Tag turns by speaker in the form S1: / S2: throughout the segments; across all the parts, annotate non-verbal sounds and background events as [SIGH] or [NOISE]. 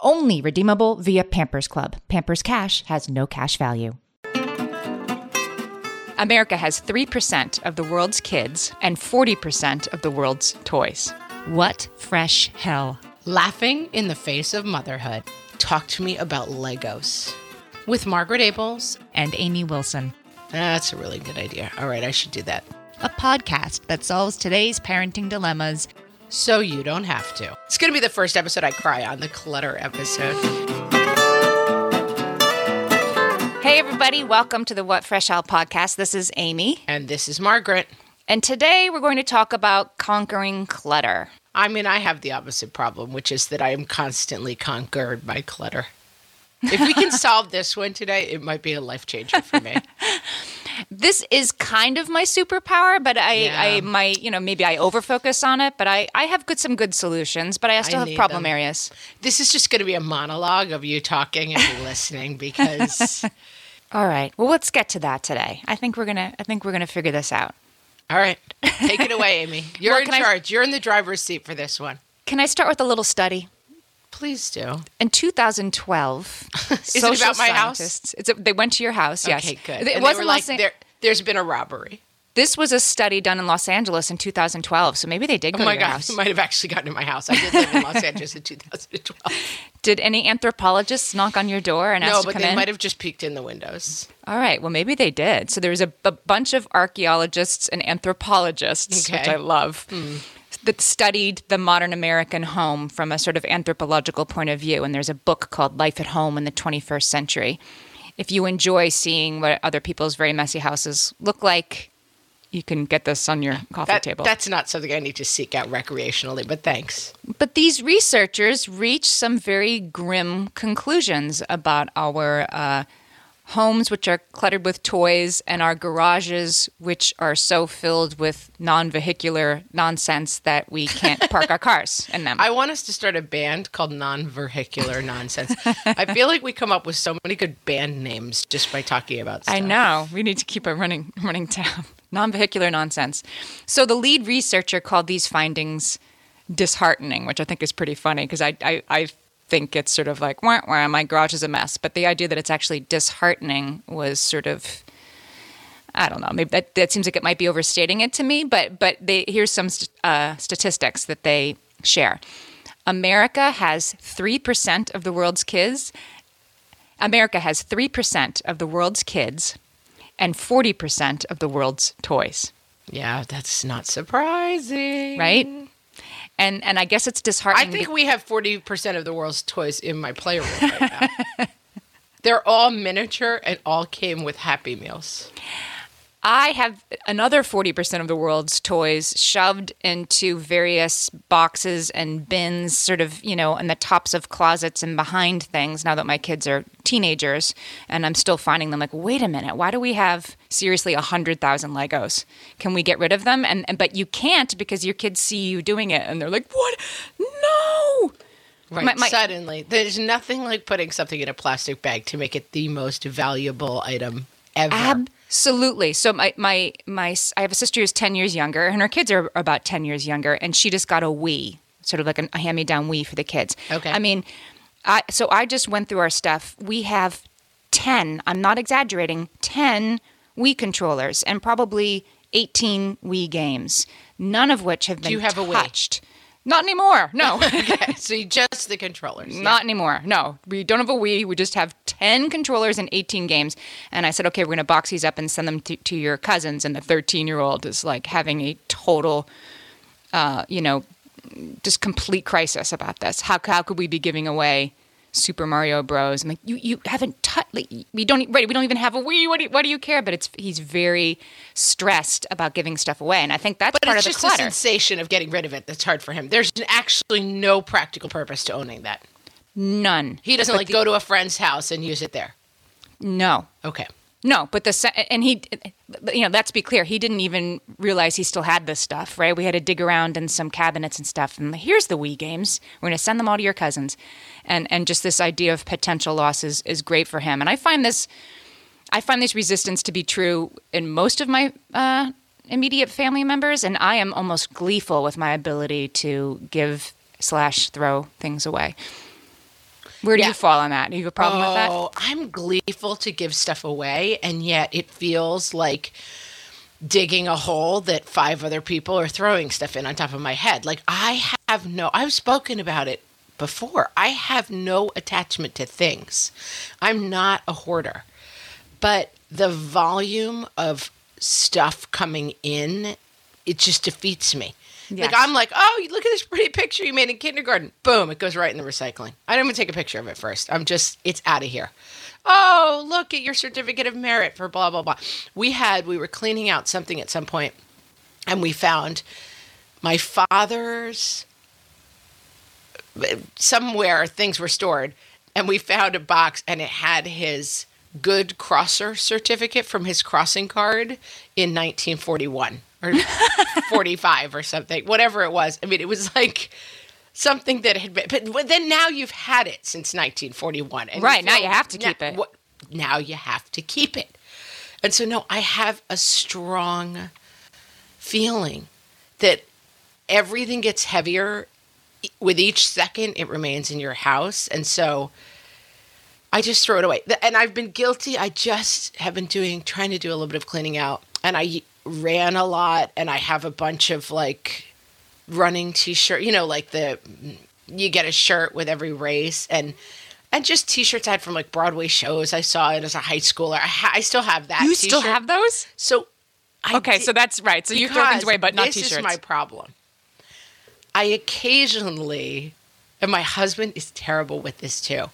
S1: Only redeemable via Pampers Club. Pampers Cash has no cash value. America has 3% of the world's kids and 40% of the world's toys. What fresh hell?
S2: Laughing in the face of motherhood. Talk to me about Legos. With Margaret Ables.
S1: And Amy Wilson.
S2: That's a really good idea. All right, I should do that.
S1: A podcast that solves today's parenting dilemmas
S2: so you don't have to. It's going to be the first episode I cry on, the clutter episode.
S1: Hey, everybody, welcome to the What Fresh Hell podcast. This is Amy.
S2: And this is Margaret.
S1: And today we're going to talk about conquering clutter.
S2: I mean, I have the opposite problem, which is that I am constantly conquered by clutter. If we can solve this one today, it might be a life changer for me. [LAUGHS]
S1: this is kind of my superpower, but I,
S2: Yeah.
S1: I might, you know, maybe I overfocus on it, but I, I have good some good solutions, but I still have problem
S2: them.
S1: areas.
S2: This is just going to be a monologue of you talking and [LAUGHS] listening because, [LAUGHS]
S1: All right. Well, let's get to that today. I think we're gonna I think we're gonna figure this out.
S2: all right, take it away, Amy. You're
S1: Well,
S2: in
S1: can I-
S2: charge. You're in the driver's seat for this one.
S1: Can I start with a little study?
S2: Please do.
S1: In 2012, [LAUGHS]
S2: Is it about my house?
S1: It's a, they went to your house. Yes.
S2: Okay, good.
S1: It
S2: And
S1: wasn't
S2: like,
S1: An-
S2: there, there's been a robbery.
S1: This was a study done in Los Angeles in 2012, so maybe they did oh go
S2: Oh my
S1: to your
S2: God,
S1: house. [LAUGHS]
S2: might have actually gotten to my house. I did live in Los [LAUGHS] Angeles in 2012.
S1: Did any anthropologists knock on your door and
S2: No,
S1: ask to come in?
S2: No, but they might have just peeked in the windows.
S1: All right. Well, maybe they did. So there was a, a bunch of archaeologists and anthropologists, which I love, hmm. That studied the modern American home from a sort of anthropological point of view. And there's a book called Life at Home in the 21st Century. If you enjoy seeing what other people's very messy houses look like, you can get this on your coffee
S2: That,
S1: table.
S2: that's not something I need to seek out recreationally, but thanks.
S1: But these researchers reached some very grim conclusions about our uh, homes, which are cluttered with toys, and our garages, which are so filled with non vehicular nonsense that we can't park our cars in them. [LAUGHS]
S2: I want us to start a band called Non Vehicular Nonsense. I feel like we come up with so many good band names just by talking about stuff.
S1: I know. We need to keep a running [LAUGHS] running tab. Non-vehicular nonsense. So the lead researcher called these findings disheartening, which I think is pretty funny because I, I I think it's sort of like wah, wah, my garage is a mess, but the idea that it's actually disheartening was sort of I don't know. Maybe that, that seems like it might be overstating it to me, but but they here's some st- uh, statistics that they share. America has three percent of the world's kids. America has three percent of the world's kids, and forty percent of the world's toys.
S2: Yeah, that's not surprising.
S1: Right? And and I guess it's disheartening.
S2: I
S1: think
S2: we have 40% of the world's toys in my playroom right now. [LAUGHS] They're all miniature and all came with Happy Meals.
S1: I have another 40% of the world's toys shoved into various boxes and bins, sort of, you know, in the tops of closets and behind things now that my kids are teenagers. And I'm still finding them like, wait a minute, why do we have seriously 100,000 Legos? Can we get rid of them? And, and But you can't because your kids see you doing it and they're like, what? No!
S2: Right.
S1: My- my-
S2: Suddenly, there's nothing like putting something in a plastic bag to make it the most valuable item ever.
S1: Absolutely. So my my my I have a sister who's ten years younger, and her kids are about ten years younger, and she just got a Wii, sort of like a hand me down Wii for the kids.
S2: Okay.
S1: I mean, I so I just went through our stuff. We have ten. I'm not exaggerating. Ten Wii controllers and probably eighteen Wii games. none of which have been Do
S2: you have a Wii?
S1: touched. Not anymore. No.
S2: okay, [LAUGHS] so you just the controllers. yeah.
S1: Not anymore. No, we don't have a Wii. We just have 10 controllers and 18 games. And I said, okay, we're going to box these up and send them to, to your cousins. And the 13 year old is like having a total, uh, you know, just complete crisis about this. How, how could we be giving away Super Mario Bros? I'm like, you, you haven't touched, like, we don't, right, we don't even have a Wii. What do, you, what do you care? But it's, he's very stressed about giving stuff away. And I think that's
S2: But
S1: part of the clutter.
S2: just the sensation of getting rid of it that's hard for him. There's actually no practical purpose to owning that.
S1: None.
S2: He doesn't
S1: But
S2: like
S1: the-
S2: go to a friend's house and use it there.
S1: No.
S2: Okay.
S1: No, but the and he, you know, let's be clear, he didn't even realize he still had this stuff, right? We had to dig around in some cabinets and stuff, and here's the Wii games. We're going to send them all to your cousins, and and just this idea of potential loss is is great for him. And I find this, I find this resistance to be true in most of my uh, immediate family members, and I am almost gleeful with my ability to give slash throw things away. Where do
S2: Yeah.
S1: you fall on that? Do you have a problem with that?
S2: Oh, I'm gleeful to give stuff away, and yet it feels like digging a hole that five other people are throwing stuff in on top of my head. Like I have no, I've spoken about it before. I have no attachment to things. I'm not a hoarder, but the volume of stuff coming in, it just defeats me.
S1: Yes.
S2: Like I'm like, oh, look at this pretty picture you made in kindergarten. Boom, it goes right in the recycling. I don't even take a picture of it first. I'm just, it's out of here. Oh, look at your certificate of merit for blah blah blah. We had, we were cleaning out something at some point, and we found my father's somewhere things were stored, and we found a box, and it had his good crosser certificate from his crossing card in 1941 or [LAUGHS] 45 or something, whatever it was. I mean, it was like something that had been, but then now you've had it since 1941. And
S1: Right, now
S2: feel-
S1: you have to
S2: now-
S1: keep it.
S2: what- now you have to keep it. And so, no, I have a strong feeling that everything gets heavier with each second it remains in your house. And so I just throw it away. And I've been guilty. I just have been doing, trying to do a little bit of cleaning out. And I ran a lot and I have a bunch of like running t-shirt, you know, like the, you get a shirt with every race and, and just t-shirts I had from like Broadway shows I saw it as a high schooler. I, ha- I still have that.
S1: You still
S2: t-shirt.
S1: have those?
S2: So I
S1: Okay,
S2: did-
S1: so that's right. So you throw things away, but not
S2: this
S1: t-shirts.
S2: is my problem. I occasionally, and my husband is terrible with this too.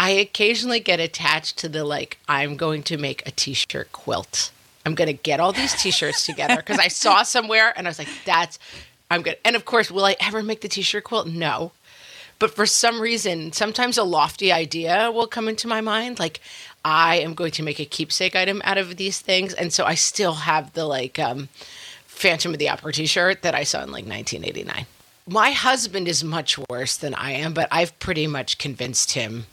S2: I occasionally get attached to the like, I'm going to make a t-shirt quilt. I'm going to get all these t-shirts together because I saw [LAUGHS] somewhere and I was like, that's, I'm good. And of course, will I ever make the t-shirt quilt? No. But for some reason, sometimes a lofty idea will come into my mind. Like, I am going to make a keepsake item out of these things. And so I still have the like um, Phantom of the Opera t shirt that I saw in like 1989. My husband is much worse than I am, but I've pretty much convinced him.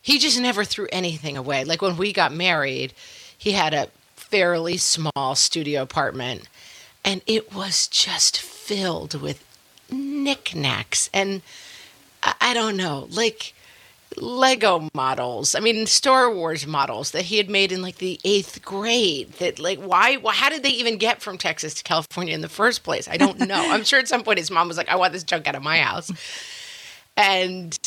S2: He just never threw anything away. Like when we got married, he had a fairly small studio apartment and it was just filled with knickknacks and I, don't know, like Lego models. I mean, Star Wars models that he had made in like the eighth grade. That like, why? how did they even get from Texas to California in the first place? I don't know. I'm sure at some point his mom was like, "I want this junk out of my house," and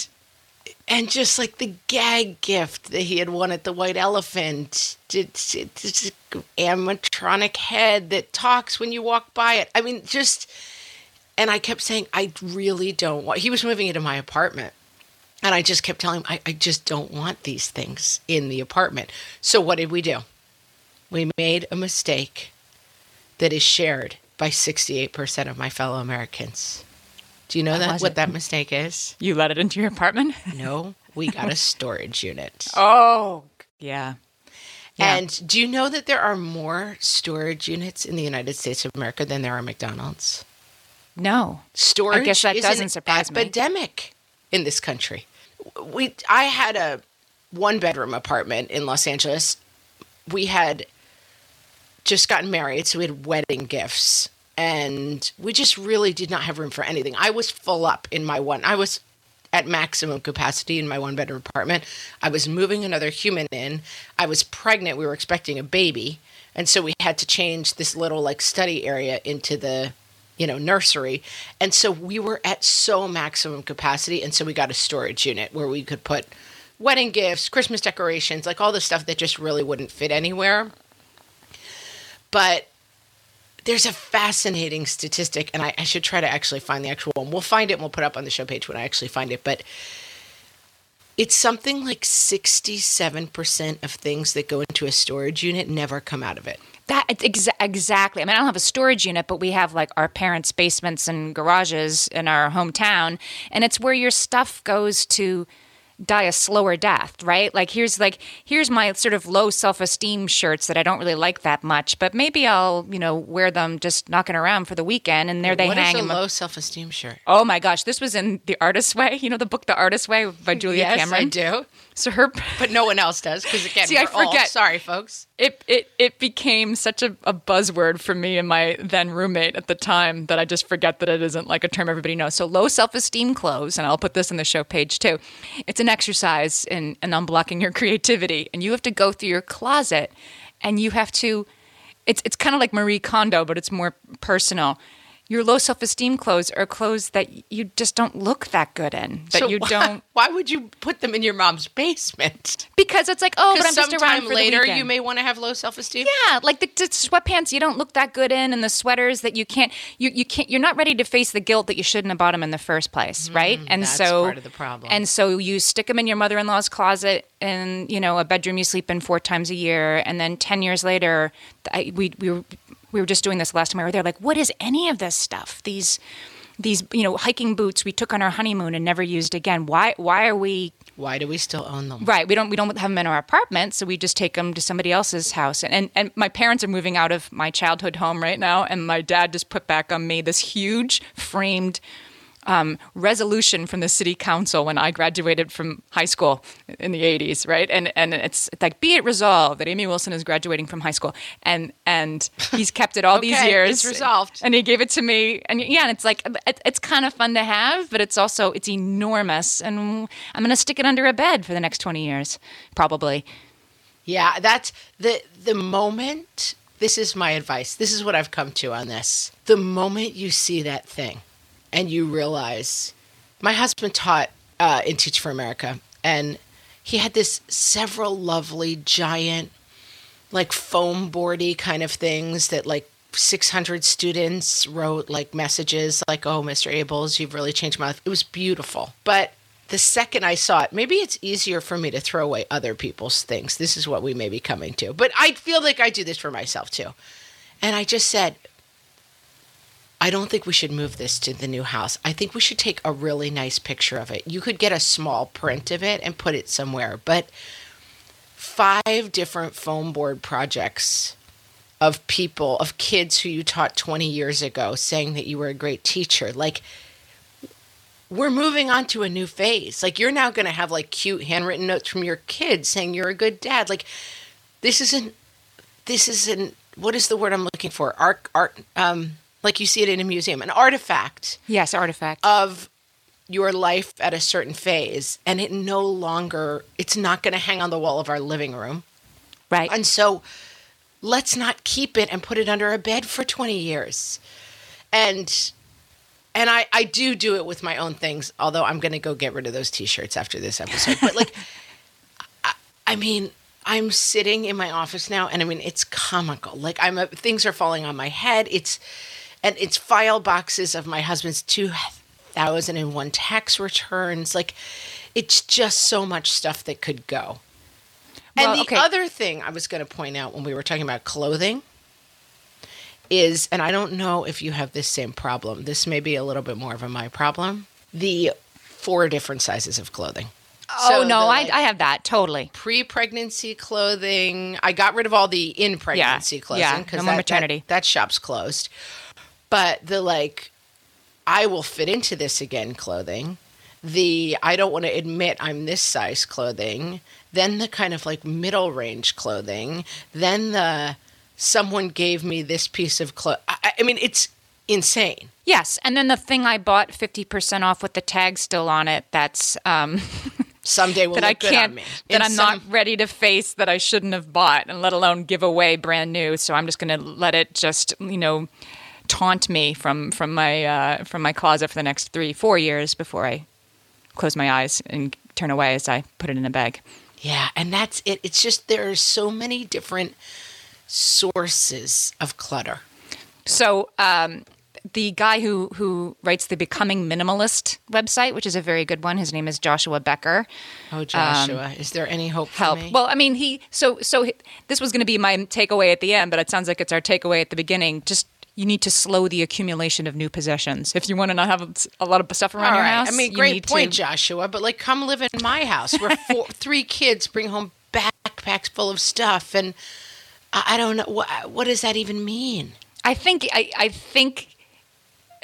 S2: and just like the gag gift that he had won at the White Elephant, it's, it's an animatronic head that talks when you walk by it. I mean, just. And I kept saying, I really don't want. He was moving into my apartment. And I just kept telling him, I, I just don't want these things in the apartment. So what did we do? We made a mistake that is shared by 68% of my fellow Americans. Do you know that what that mistake is?
S1: You let it into your apartment? [LAUGHS]
S2: No, we got a storage unit.
S1: Oh, yeah. Yeah.
S2: And do you know that there are more storage units in the United States of America than there are McDonald's?
S1: No.
S2: storage I
S1: guess that doesn't surprise me.
S2: epidemic in this country. We I had a one bedroom apartment in Los Angeles. We had just gotten married, so we had wedding gifts and we just really did not have room for anything. I was full up in my one. I was at maximum capacity in my one bedroom apartment. I was moving another human in. I was pregnant. We were expecting a baby. And so we had to change this little like study area into the you know, nursery. And so we were at so maximum capacity. And so we got a storage unit where we could put wedding gifts, Christmas decorations, like all the stuff that just really wouldn't fit anywhere. But there's a fascinating statistic, and I, I, should try to actually find the actual one. We'll find it and we'll put it up on the show page when I actually find it. But it's something like 67% of things that go into a storage unit never come out of it.
S1: That exa- exactly. I mean, I don't have a storage unit, but we have like our parents' basements and garages in our hometown, and it's where your stuff goes to die a slower death, right? Like here's like here's my sort of low self-esteem shirts that I don't really like that much, but maybe I'll, you know, wear them just knocking around for the weekend and there they
S2: what
S1: hang.
S2: What is a low self-esteem shirt?
S1: Oh my gosh, this was in The Artist's Way, you know the book The Artist's Way by [LAUGHS] Julia
S2: yes,
S1: Cameron.
S2: I do.
S1: So her, [LAUGHS]
S2: but no one else does because again,
S1: See, I forget.
S2: Old. Sorry, folks.
S1: It it it became such a, a buzzword for me and my then roommate at the time that I just forget that it isn't like a term everybody knows. So low self esteem clothes, and I'll put this in the show page too. It's an exercise in, in unblocking your creativity, and you have to go through your closet, and you have to. It's it's kind of like Marie Kondo, but it's more personal your low self esteem clothes are clothes that you just don't look that good in. That
S2: so
S1: you
S2: why,
S1: don't. [LAUGHS]
S2: Why would you put them in your mom's basement?
S1: Because it's like, oh, but I'm just around for
S2: later. You may want to have low self esteem.
S1: Yeah, like the, the, sweatpants you don't look that good in, and the sweaters that you can't. You you can't. You're not ready to face the guilt that you shouldn't have bought them in the first place, right?
S2: Mm,
S1: and
S2: that's
S1: so
S2: part of the problem.
S1: And so you stick them in your mother in law's closet, in you know a bedroom you sleep in four times a year, and then ten years later, I, we we were we were just doing this last time I were there. Like, what is any of this stuff? These, these, you know, hiking boots we took on our honeymoon and never used again. Why? Why are we?
S2: Why do we still own them?
S1: Right. We don't. We don't have them in our apartment, so we just take them to somebody else's house. And and, and my parents are moving out of my childhood home right now, and my dad just put back on me this huge framed um, resolution from the city council when I graduated from high school in the 80s, right? And and it's like, be it resolved that Amy Wilson is graduating from high school, and and he's kept it all [LAUGHS]
S2: okay,
S1: these years.
S2: It's resolved,
S1: and he gave it to me, and yeah, and it's like it, it's kind of fun to have, but it's also it's enormous, and I'm gonna stick it under a bed for the next 20 years, probably.
S2: Yeah, that's the the moment. This is my advice. This is what I've come to on this. The moment you see that thing and you realize my husband taught uh, in Teach for America, and he had this several lovely giant, like foam boardy kind of things that like 600 students wrote like messages like, "Oh, Mr. Ables, you've really changed my life." It was beautiful, but the second I saw it, maybe it's easier for me to throw away other people's things. This is what we may be coming to, but I feel like I do this for myself too. And I just said, I don't think we should move this to the new house. I think we should take a really nice picture of it. You could get a small print of it and put it somewhere, but five different foam board projects of people, of kids who you taught 20 years ago saying that you were a great teacher. Like, we're moving on to a new phase. Like, you're now going to have like cute handwritten notes from your kids saying you're a good dad. Like, this isn't, this isn't, what is the word I'm looking for? Art, art, um, like you see it in a museum, an artifact.
S1: Yes, artifact
S2: of your life at a certain phase, and it no longer it's not going to hang on the wall of our living room,
S1: right?
S2: And so, let's not keep it and put it under a bed for twenty years, and and I I do do it with my own things. Although I'm going to go get rid of those T-shirts after this episode, but like, [LAUGHS] I, I mean. I'm sitting in my office now, and I mean it's comical. Like I'm, a, things are falling on my head. It's and it's file boxes of my husband's 2001 tax returns. Like, it's just so much stuff that could go. Well, and the okay. other thing I was going to point out when we were talking about clothing is, and I don't know if you have this same problem, this may be a little bit more of a my problem the four different sizes of clothing.
S1: Oh so no, the, like, I, I have that totally.
S2: Pre-pregnancy clothing. I got rid of all the in pregnancy
S1: yeah,
S2: clothing
S1: because
S2: yeah, no
S1: that, maternity.
S2: That, that shop's closed. But the like, I will fit into this again clothing, the I don't want to admit I'm this size clothing, then the kind of like middle range clothing, then the someone gave me this piece of clothes. I, I mean, it's insane.
S1: Yes, and then the thing I bought fifty percent off with the tag still on it. That's um, [LAUGHS]
S2: someday will that I can't
S1: that I'm some... not ready to face that I shouldn't have bought, and let alone give away brand new. So I'm just going to let it just you know taunt me from from my uh, from my closet for the next three four years before I close my eyes and turn away as I put it in a bag.
S2: Yeah, and that's it. It's just there are so many different sources of clutter.
S1: So um, the guy who who writes the Becoming Minimalist website, which is a very good one, his name is Joshua Becker.
S2: Oh, Joshua, is there any hope for
S1: Help. Well, I mean, he so so he, this was going to be my takeaway at the end, but it sounds like it's our takeaway at the beginning. Just you need to slow the accumulation of new possessions if you want to not have a lot of stuff around
S2: All
S1: your
S2: right.
S1: house.
S2: I mean, great point,
S1: to-
S2: Joshua. But like, come live in my house. We're [LAUGHS] four, three kids bring home backpacks full of stuff, and I, I don't know what what does that even mean.
S1: I think I, I think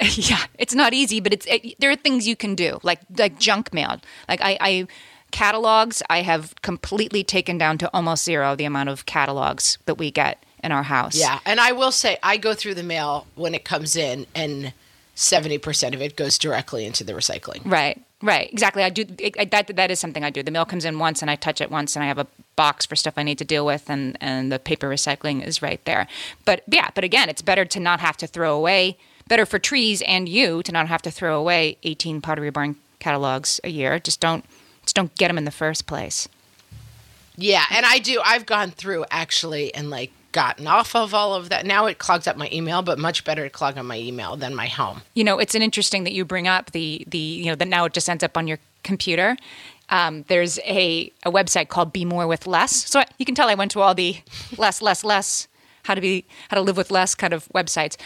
S1: [LAUGHS] yeah, it's not easy, but it's it, there are things you can do, like like junk mail. Like I, I catalogs, I have completely taken down to almost zero the amount of catalogs that we get in our house.
S2: Yeah, and I will say I go through the mail when it comes in, and seventy percent of it goes directly into the recycling.
S1: Right. Right. Exactly. I do it, that. That is something I do. The mail comes in once, and I touch it once, and I have a box for stuff I need to deal with, and and the paper recycling is right there. But yeah. But again, it's better to not have to throw away. Better for trees and you to not have to throw away 18 Pottery Barn catalogs a year. Just don't. Just don't get them in the first place.
S2: Yeah, and I do. I've gone through actually and like gotten off of all of that. Now it clogs up my email, but much better to clog up my email than my home.
S1: you know, it's an interesting that you bring up the the you know that now it just ends up on your computer. Um, there's a a website called Be More with Less. So I, you can tell I went to all the less, less, less. How to be, how to live with less kind of websites,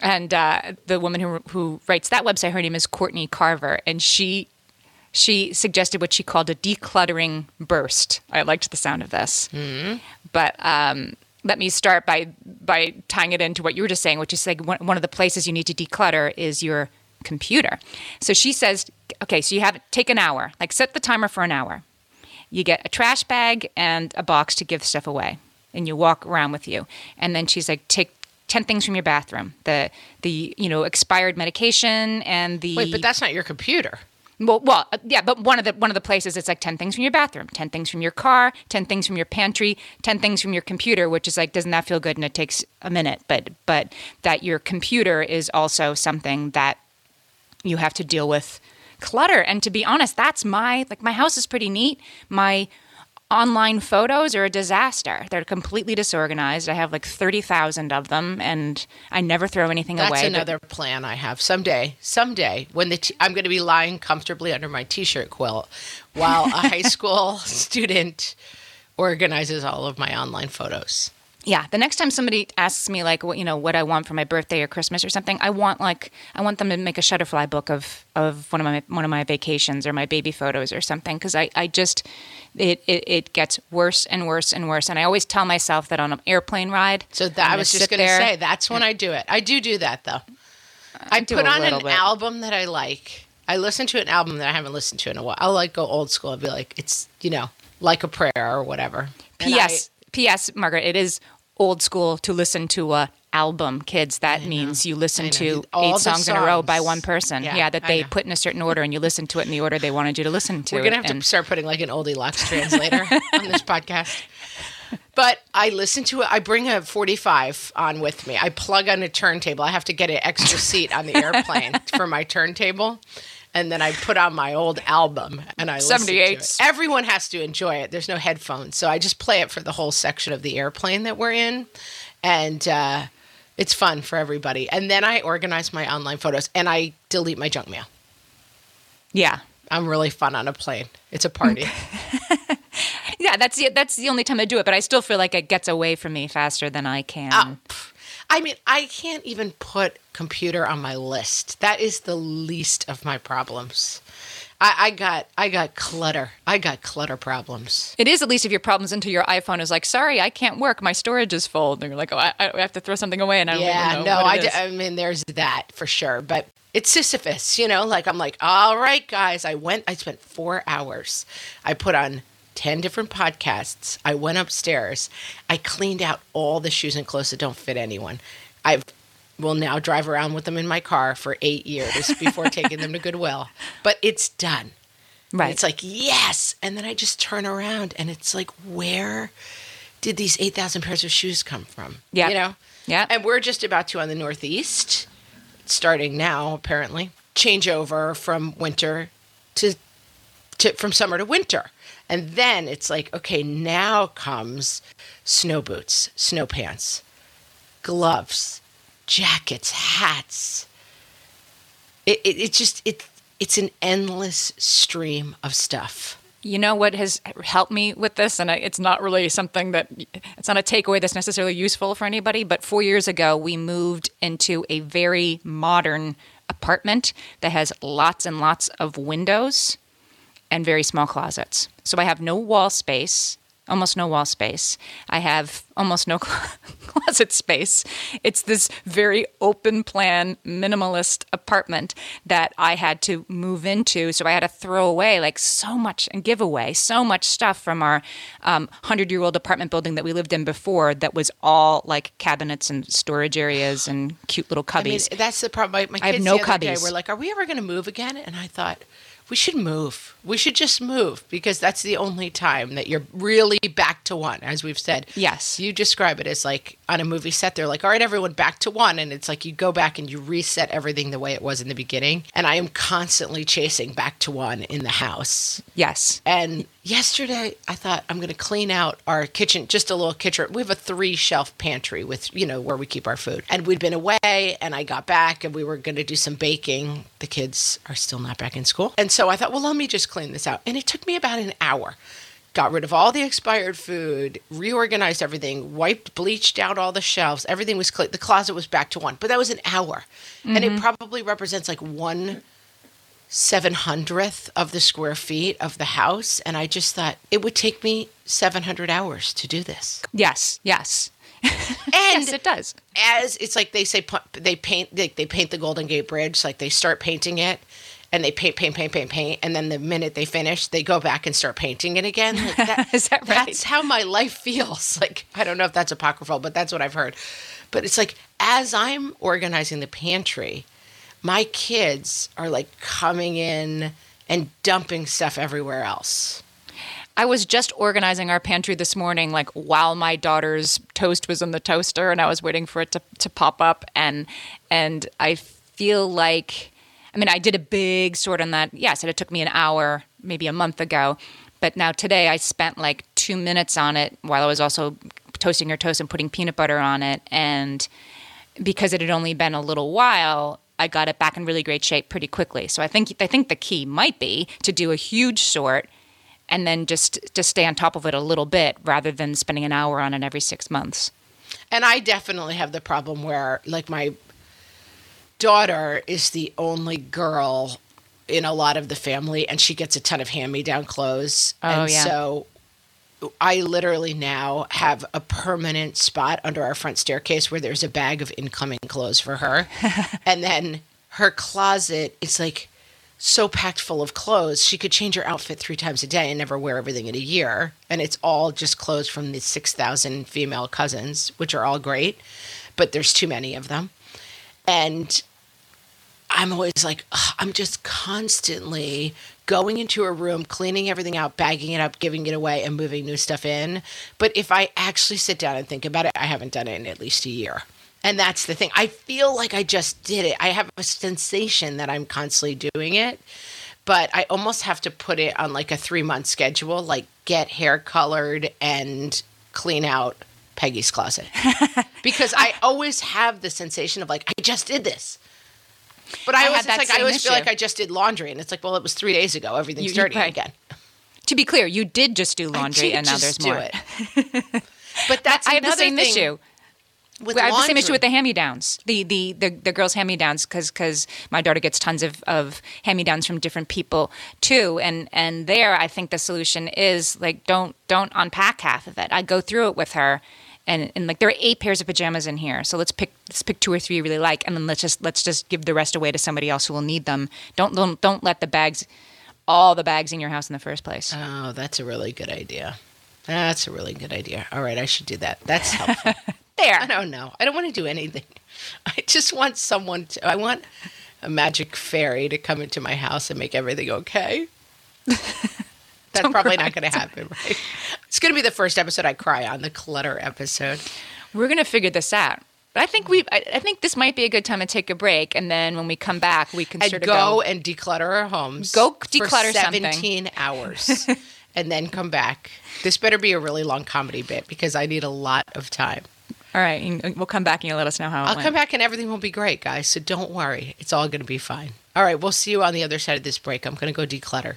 S1: and uh, the woman who who writes that website, her name is Courtney Carver, and she she suggested what she called a decluttering burst. I liked the sound of this, but um, let me start by by tying it into what you were just saying, which is like one, of the places you need to declutter is your computer. So she says, okay, so you have take an hour, like set the timer for an hour. You get a trash bag and a box to give stuff away, and you walk around with you. And then she's like, take. 10 things from your bathroom the the you know expired medication and the
S2: Wait, but that's not your computer.
S1: Well, well, uh, yeah, but one of the one of the places it's like ten things from your bathroom, ten things from your car, ten things from your pantry, ten things from your computer, which is like, doesn't that feel good? And it takes a minute, but but that your computer is also something that you have to deal with clutter. And to be honest, that's my like my house is pretty neat. My online photos are a disaster. They're completely disorganized. I have like thirty thousand of them, and I never throw anything
S2: That's
S1: away. but-
S2: another plan I have. Someday, someday, when the t- I'm going to be lying comfortably under my t-shirt quilt while a high [LAUGHS] school student organizes all of my online photos.
S1: Yeah, the next time somebody asks me like what you know what I want for my birthday or Christmas or something, I want like I want them to make a Shutterfly book of of one of my one of my vacations or my baby photos or something because I I just it, it it gets worse and worse and worse and I always tell myself that on an airplane ride.
S2: So that I was just going to
S1: there-
S2: say that's when I do it. I do do that though. Uh, I
S1: do
S2: put on an
S1: bit.
S2: album that I like. I listen to an album that I haven't listened to in a while. I'll like go old school. I'll be like, it's you know, like a prayer or whatever.
S1: P.S. P.S. Margaret, it is old school to listen to a album. Kids, that means you listen to eight
S2: the
S1: songs, in a row by one person.
S2: Yeah,
S1: Yeah, that they put in a certain order and you listen to it in the order they wanted you to listen to.
S2: We're gonna have to start putting like an oldie lux translator [LAUGHS] on this podcast. But I listen to it. I bring a 45 on with me. I plug on a turntable. I have to get an extra seat on the airplane [LAUGHS] for my turntable. And then I put on my old album and I listen to it.
S1: 78s.
S2: Everyone has to enjoy it. There's no headphones. So I just play it for the whole section of the airplane that we're in. And uh, it's fun for everybody. And then I organize my online photos and I delete my junk mail.
S1: yeah.
S2: I'm really fun on a plane. It's a party. [LAUGHS]
S1: Yeah, that's the, that's the only time I do it, but I still feel like it gets away from me faster than I can.
S2: Oh. I mean, I can't even put computer on my list. That is the least of my problems. I, I got I got clutter. I got clutter problems.
S1: It is at least if your problems until your iPhone is like, sorry, I can't work, my storage is full. And you're like, oh, I, I have to throw something away, and I don't
S2: Yeah,
S1: even know
S2: no,
S1: what it
S2: d-
S1: is.
S2: I mean, there's that for sure. But it's Sisyphus, you know. Like I'm like, all right, guys. I went. I spent four hours. I put on. 10 different podcasts. I went upstairs. I cleaned out all the shoes and clothes that don't fit anyone. I will now drive around with them in my car for eight years before taking them to Goodwill. [LAUGHS] But it's done. And
S1: right.
S2: It's like, yes. And then I just turn around and it's like, where did these 8,000 pairs of shoes come from?
S1: Yeah.
S2: You know?
S1: Yeah.
S2: And we're just about to on the Northeast. starting now apparently change over from winter to, to from summer to winter. And then it's like, okay, now comes snow boots, snow pants, gloves, jackets, hats. It, it, it just it it's an endless stream of stuff.
S1: You know what has helped me with this, and it's not really something that it's not a takeaway that's necessarily useful for anybody. But four years ago, we moved into a very modern apartment that has lots and lots of windows and very small closets. So I have no wall space almost no wall space. I have almost no [LAUGHS] closet space. It's this very open plan, minimalist apartment that I had to move into. So I had to throw away like so much and give away so much stuff from our 100 um, year old apartment building that we lived in before that was all like cabinets and storage areas and cute little cubbies.
S2: I mean, that's the problem. My, my kids I have no the other cubbies. Day were like, Are we ever going to move again? And I thought, we should move. We should just move because that's the only time that you're really back to one, as we've said.
S1: Yes.
S2: You describe it as like on a movie set, they're like, all right, everyone back to one. And it's like you go back and you reset everything the way it was in the beginning. And I am constantly chasing back to one in the house.
S1: Yes.
S2: And yesterday I thought I'm going to clean out our kitchen, just a little kitchen. We have a three shelf pantry with, you know, where we keep our food. And we'd been away and I got back and we were going to do some baking. The kids are still not back in school. And so I thought, well, let me just clean this out. And it took me about an hour got rid of all the expired food, reorganized everything, wiped, bleached out all the shelves. Everything was clean. The closet was back to one, but that was an hour. Mm-hmm. And it mm-hmm. probably represents like one seven hundredth of the square feet of the house. And I just thought it would take me 700 hours to do this.
S1: Yes, yes. [LAUGHS]
S2: and
S1: yes, it does.
S2: As it's like they say, they paint they, they paint the Golden Gate Bridge. Like they start painting it, and they paint, paint, paint, paint, paint, and then the minute they finish, they go back and start painting it again. [LAUGHS] Like
S1: that, Is that right?
S2: That's how my life feels. [LAUGHS] Like I don't know if that's apocryphal, but that's what I've heard. But it's like as I'm organizing the pantry, my kids are like coming in and dumping stuff everywhere else.
S1: I was just organizing our pantry this morning, like while my daughter's toast was in the toaster, and I was waiting for it to, to pop up, and and I feel like I mean, I did a big sort on that. Yes, it took me an hour, maybe a month ago. But now today I spent like two minutes on it while I was also toasting your toast and putting peanut butter on it. And because it had only been a little while, I got it back in really great shape pretty quickly. So I think I think the key might be to do a huge sort and then just just stay on top of it a little bit rather than spending an hour on it every 6 months.
S2: And I definitely have the problem where like my daughter is the only girl in a lot of the family, and she gets a ton of hand me down clothes.
S1: Oh,
S2: and
S1: yeah.
S2: so I literally now have a permanent spot under our front staircase where there's a bag of incoming clothes for her. [LAUGHS] and then her closet is like so packed full of clothes. She could change her outfit three times a day and never wear everything in a year. And it's all just clothes from the 6,000 female cousins, which are all great, but there's too many of them. And I'm always like, ugh, I'm just constantly going into a room, cleaning everything out, bagging it up, giving it away, and moving new stuff in. But if I actually sit down and think about it, I haven't done it in at least a year. And that's the thing. I feel like I just did it. I have a sensation that I'm constantly doing it, but I almost have to put it on like a three month schedule, like get hair colored and clean out Peggy's closet. [LAUGHS] because I always have the sensation of like, I just did this. But I, I always, like, I always issue. feel like I just did laundry, and it's like, well, it was three days ago. Everything's you, starting right. again.
S1: To be clear, you did just do laundry, and now there's more. [LAUGHS]
S2: but that's
S1: I have the same
S2: thing.
S1: issue.
S2: With
S1: I have
S2: laundry.
S1: the same issue with the hand-me-downs. The the the, the girls' hand-me-downs because because my daughter gets tons of, of hand-me-downs from different people too. And and there, I think the solution is like don't don't unpack half of it. I go through it with her and, and like there are eight pairs of pajamas in here so let's pick let's pick two or three you really like and then let's just let's just give the rest away to somebody else who will need them. Don't don't, don't let the bags all the bags in your house in the first place.
S2: Oh that's a really good idea. That's a really good idea. All right i should do that. That's helpful. [LAUGHS]
S1: There.
S2: I don't know. I don't want to do anything. [LAUGHS] I just want someone to i want a magic fairy to come into my house and make everything okay [LAUGHS] that's probably not going to happen, [LAUGHS] right? It's going to be the first episode I cry on, the clutter episode.
S1: We're going to figure this out.
S3: But I think we, I, I think this might be a good time to take a break, and then when we come back, we can
S2: And
S3: sort of
S2: go,
S3: go.
S2: and declutter our homes.
S3: Go declutter something.
S2: 17 hours [LAUGHS] and then come back. This better be a really long comedy bit because I need a lot of time.
S3: All right, we'll come back and you'll let us know how it
S2: I'll
S3: went.
S2: come back and everything will be great, guys. So don't worry. It's all going to be fine. All right. We'll see you on the other side of this break. I'm going to go declutter.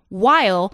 S1: while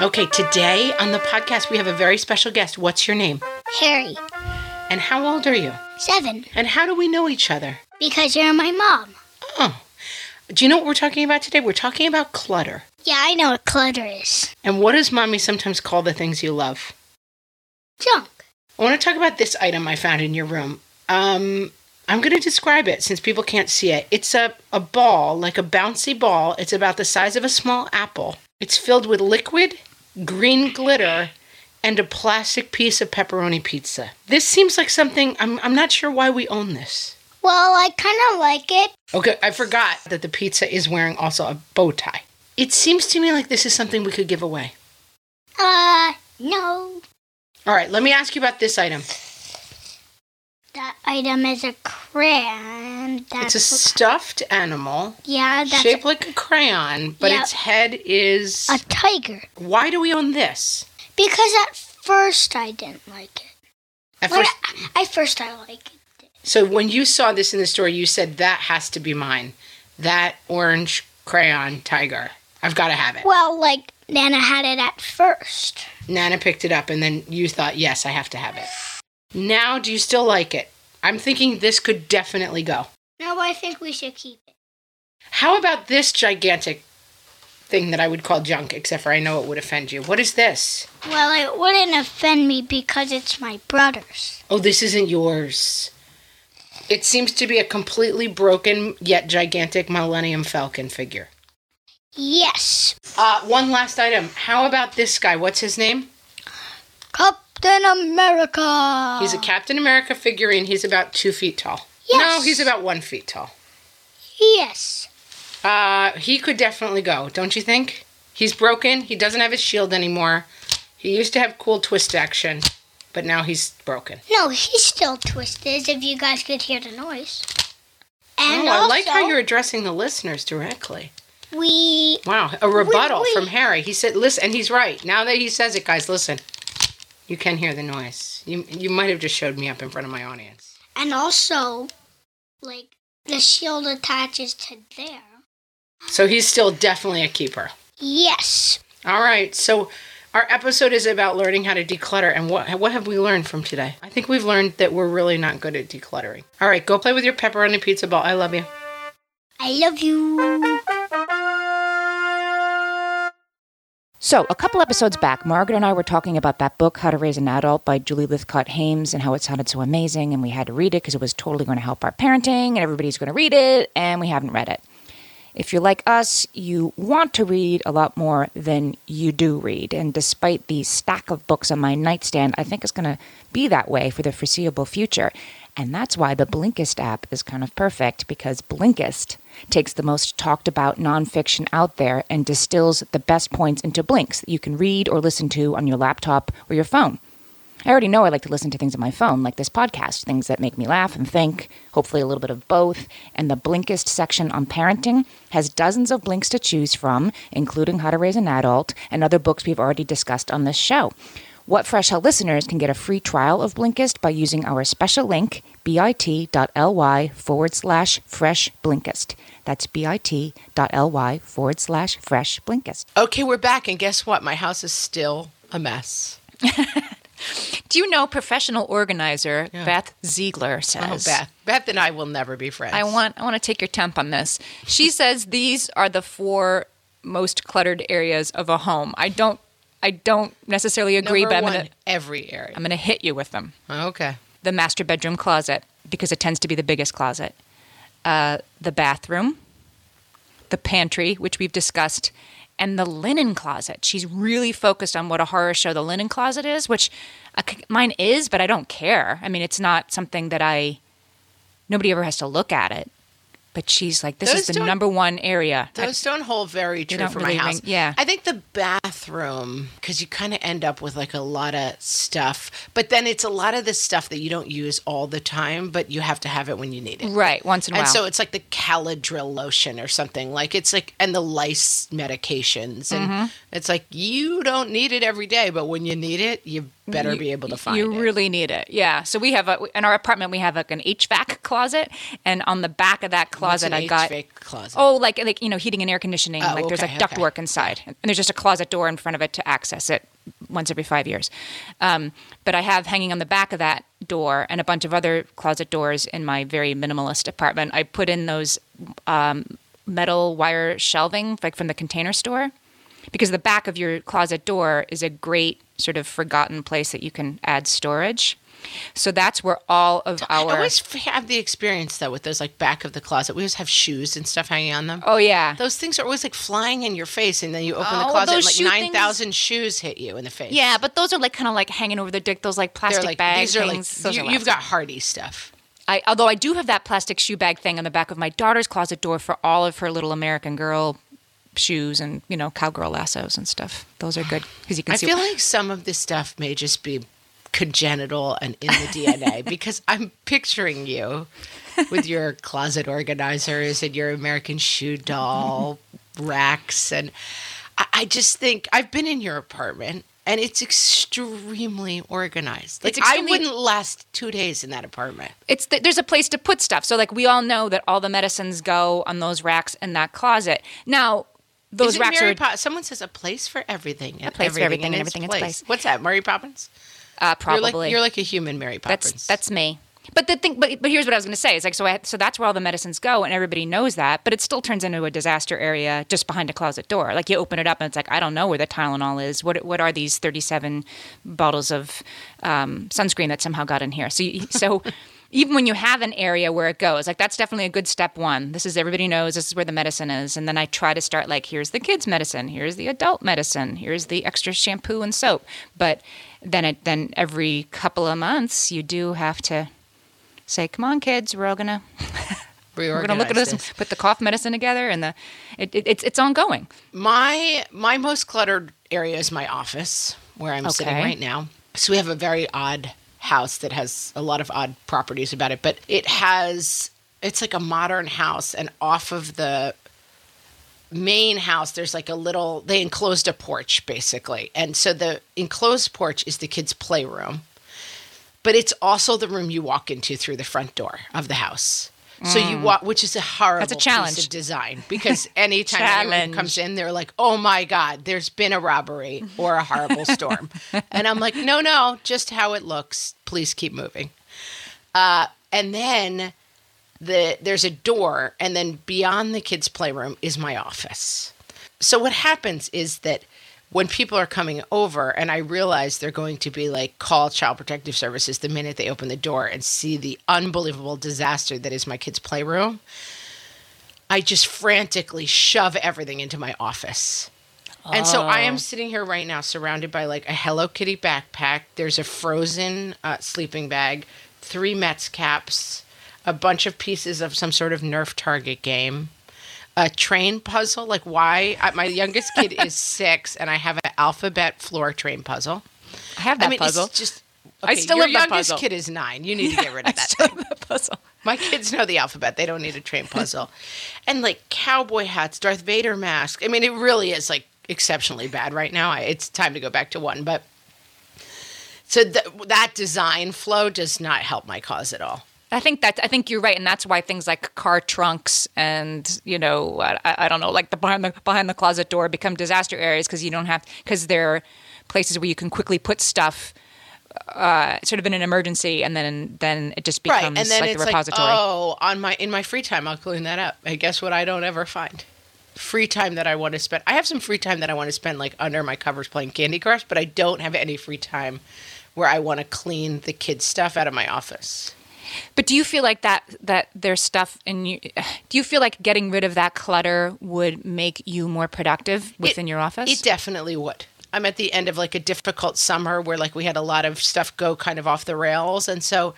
S2: Okay, today on the podcast, we have a very special guest. What's your name?
S4: Harry,
S2: And how old are you?
S4: seven,
S2: And how do we know each other?
S4: because you're my mom.
S2: Oh, do you know what we're talking about today? We're talking about clutter.
S4: Yeah, I know what clutter is.
S2: And what does mommy sometimes call the things you love?
S4: Junk.
S2: I want to talk about this item I found in your room. Um, I'm going to describe it since people can't see it. It's a, a ball, like a bouncy ball. It's about the size of a small apple. It's filled with liquid, green glitter, and a plastic piece of pepperoni pizza. This seems like something, I'm, I'm not sure why we own this.
S4: Well, I kind of like it.
S2: Okay, I forgot that the pizza is wearing also a bow tie. It seems to me like this is something we could give away.
S4: Uh, no.
S2: All right, let me ask you about this item.
S4: That item is a crayon. that's
S2: It's a stuffed animal
S4: yeah, that's
S2: shaped like a crayon, but
S4: Yeah.
S2: its head is.
S4: a tiger.
S2: Why do we own this?
S4: Because at first I didn't like it.
S2: At
S4: When
S2: first,
S4: I, at first I like it.
S2: so when you saw this in the store, you said that has to be mine. That orange crayon tiger. I've got to have it.
S4: Well, like Nana had it at first.
S2: Nana picked it up, and then you thought, yes, I have to have it. Now, do you still like it? I'm thinking this could definitely go.
S4: No, I think we should keep it.
S2: How about this gigantic thing that I would call junk, except for I know it would offend you? What is this?
S4: Well, it wouldn't offend me because it's my brother's.
S2: Oh, this isn't yours. It seems to be a completely broken yet gigantic Millennium Falcon figure.
S4: Yes,
S2: Uh, one last item. How about this guy? What's his name?
S4: Captain America.
S2: He's a Captain America figurine. He's about two feet tall.
S4: Yes.
S2: No, he's about one feet tall.
S4: Yes.
S2: Uh, he could definitely go, don't you think? He's broken. He doesn't have his shield anymore. He used to have cool twist action, but now he's broken.
S4: No, he's still twisted. If you guys could hear the noise. And
S2: oh, I like how you're addressing the listeners directly.
S4: we
S2: Wow, a rebuttal
S4: we-
S2: from Harry. He said, "Listen," and he's right. Now that he says it, guys, listen. You can hear the noise. You you might have just showed me up in front of my audience.
S4: and also like the shield attaches to there.
S2: So he's still definitely a keeper.
S4: Yes.
S2: All right. So our episode is about learning how to declutter, and what what have we learned from today? I think we've learned that we're really not good at decluttering. All right, go play with your pepperoni pizza ball. I love you.
S4: I love you.
S5: So, a couple episodes back, Margaret and I were talking about that book, How to Raise an Adult by Julie Lythcott-Haims, and how it sounded so amazing, and we had to read it because it was totally going to help our parenting, and everybody's going to read it, and we haven't read it. If you're like us, you want to read a lot more than you do read. And despite the stack of books on my nightstand, I think it's going to be that way for the foreseeable future. And that's why the Blinkist app is kind of perfect because Blinkist takes the most talked about nonfiction out there and distills the best points into blinks that you can read or listen to on your laptop or your phone. I already know I like to listen to things on my phone, like this podcast, things that make me laugh and think, hopefully a little bit of both. And the Blinkist section on parenting has dozens of blinks to choose from, including How to Raise an Adult and other books we've already discussed on this show. What Fresh Hell listeners can get a free trial of Blinkist by using our special link, bit.ly forward slash fresh Blinkist. That's bit.ly forward slash fresh Blinkist.
S2: Okay, we're back, and guess what? My house is still a mess. [LAUGHS]
S1: Do you know professional organizer Beth Ziegler
S2: Oh,
S1: says?
S2: Beth. Beth and I will never be friends.
S1: I want I want to take your temp on this. She [LAUGHS] says these are the four most cluttered areas of a home. I don't I don't necessarily agree,
S2: Number
S1: but I'm
S2: one,
S1: gonna
S2: every area.
S1: I'm gonna hit you with them.
S2: Okay.
S1: The master bedroom closet because it tends to be the biggest closet. Uh, the bathroom, the pantry, which we've discussed, and the linen closet. She's really focused on what a horror show the linen closet is, which uh, mine is, but I don't care. I mean, it's not something that I. Nobody ever has to look at it, but she's like, this
S2: Those
S1: is the number one area. I-
S2: Those don't hold very true for
S1: really
S2: my house.
S1: ring- yeah.
S2: I think the bathroom, because you kind of end up with like a lot of stuff, but then it's a lot of the stuff that you don't use all the time, but you have to have it when you need it.
S1: right, once in a
S2: And
S1: while.
S2: And so it's like the Caladryl lotion or something. Like it's like, and the lice medications. And
S1: Mm-hmm.
S2: it's like, you don't need it every day, but when you need it, you better be able to find it.
S1: you
S2: it.
S1: really need it. Yeah. So we have a in our apartment we have like an HVAC closet, and on the back of that closet I got
S2: HVAC closet.
S1: oh like like you know heating and air conditioning.
S2: Oh,
S1: like there's
S2: okay,
S1: like
S2: okay.
S1: ductwork inside, and there's just a closet door in front of it to access it once every five years. Um, but I have hanging on the back of that door and a bunch of other closet doors in my very minimalist apartment. I put in those um, metal wire shelving like from the container store because the back of your closet door is a great sort of forgotten place that you can add storage. So that's where all of our.
S2: I always have the experience though with those like back of the closet. We always have shoes and stuff hanging on them.
S1: oh yeah
S2: Those things are always like flying in your face, and then you open
S1: Oh,
S2: the closet, and like nine thousand shoes hit you in the face.
S1: yeah, but those are like kind of like hanging over the dick. Those like plastic
S2: like
S1: bag
S2: these are
S1: things. Those
S2: you, you've got hardy stuff.
S1: I, although I do have that plastic shoe bag thing on the back of my daughter's closet door for all of her little American Girl shoes and you know cowgirl lassos and stuff. Those are good because you can
S2: I feel like some of this stuff may just be congenital and in the DNA [LAUGHS] because I'm picturing you with your closet organizers and your American shoe doll racks. And I, I just think I've been in your apartment and it's extremely organized. Like
S1: extremely-
S2: I wouldn't last two days in that apartment.
S1: it's th- there's a place to put stuff. So like we all know that all the medicines go on those racks in that closet. Now those
S2: Isn't
S1: racks
S2: Mary
S1: are
S2: Po- someone says a place for everything. A
S1: place for everything and everything in its place.
S2: What's that, Mary Poppins?
S1: uh,
S2: You're
S1: probably
S2: like, you're like a human Mary Poppins.
S1: That's that's me. But the thing, but, but here's what I was going to say. It's like so. I, so that's where all the medicines go, and everybody knows that. But it still turns into a disaster area just behind a closet door. Like you open it up, and it's like I don't know where the Tylenol is. What what are these 37 bottles of um, sunscreen that somehow got in here? So so. [LAUGHS] Even when you have an area where it goes, like that's definitely a good step one. This is everybody knows this is where the medicine is, and then I try to start like here's the kids' medicine, here's the adult medicine, here's the extra shampoo and soap. But then it then every couple of months you do have to say, "Come on, kids, we're all gonna [LAUGHS] we're gonna look at this, and put the cough medicine together, and the it, it, it's it's ongoing."
S2: My my most cluttered area is my office where I'm sitting right now. So we have a very odd house that has a lot of odd properties about it, but it has it's like a modern house and off of the main house there's like a little they enclosed a porch basically. And so the enclosed porch is the kids' playroom. But it's also the room you walk into through the front door of the house. So you walk, which is a horrible
S1: Mm. That's a challenge.
S2: piece of design because [LAUGHS] anytime anyone comes in, they're like, "Oh my God, there's been a robbery or a horrible [LAUGHS] storm," and I'm like, "No, no, just how it looks. Please keep moving." Uh, and then the there's a door, and then beyond the kids' playroom is my office. So what happens is that when people are coming over and I realize they're going to be like call child protective services the minute they open the door and see the unbelievable disaster that is my kids' playroom, I just frantically shove everything into my office. And so I am sitting here right now surrounded by like a Hello Kitty backpack. There's a frozen uh, sleeping bag, three Mets caps, a bunch of pieces of some sort of Nerf target game, a train puzzle. Like, why? I, my youngest kid is [LAUGHS] six, and I have an alphabet floor train puzzle.
S1: I have that
S2: I mean,
S1: puzzle.
S2: it's just.
S1: I still
S2: your youngest
S1: puzzle.
S2: kid is nine. You need to get rid of [LAUGHS]
S1: I
S2: that.
S1: still
S2: thing.
S1: have that puzzle.
S2: My kids know the alphabet. They don't need a train [LAUGHS] puzzle. and like cowboy hats, Darth Vader mask. I mean, it really is like exceptionally bad right now. I, it's time to go back to one. But so th- that design flow does not help my cause at all.
S1: I think that I think you're right, and that's why things like car trunks and you know I, I don't know like the behind the behind the closet door become disaster areas because you don't have because they're places where you can quickly put stuff. Uh, sort of in an emergency, and then then it just becomes
S2: right. And then
S1: like
S2: it's
S1: the repository.
S2: like, oh, on my in my free time, I'll clean that up. And guess what? I don't ever find free time that I want to spend. I have some free time that I want to spend like under my covers playing Candy Crush, but I don't have any free time where I want to clean the kids' stuff out of my office.
S1: But do you feel like that that there's stuff in you? Do you feel like getting rid of that clutter would make you more productive within your office?
S2: It definitely would. I'm at the end of like a difficult summer where like we had a lot of stuff go kind of off the rails, and so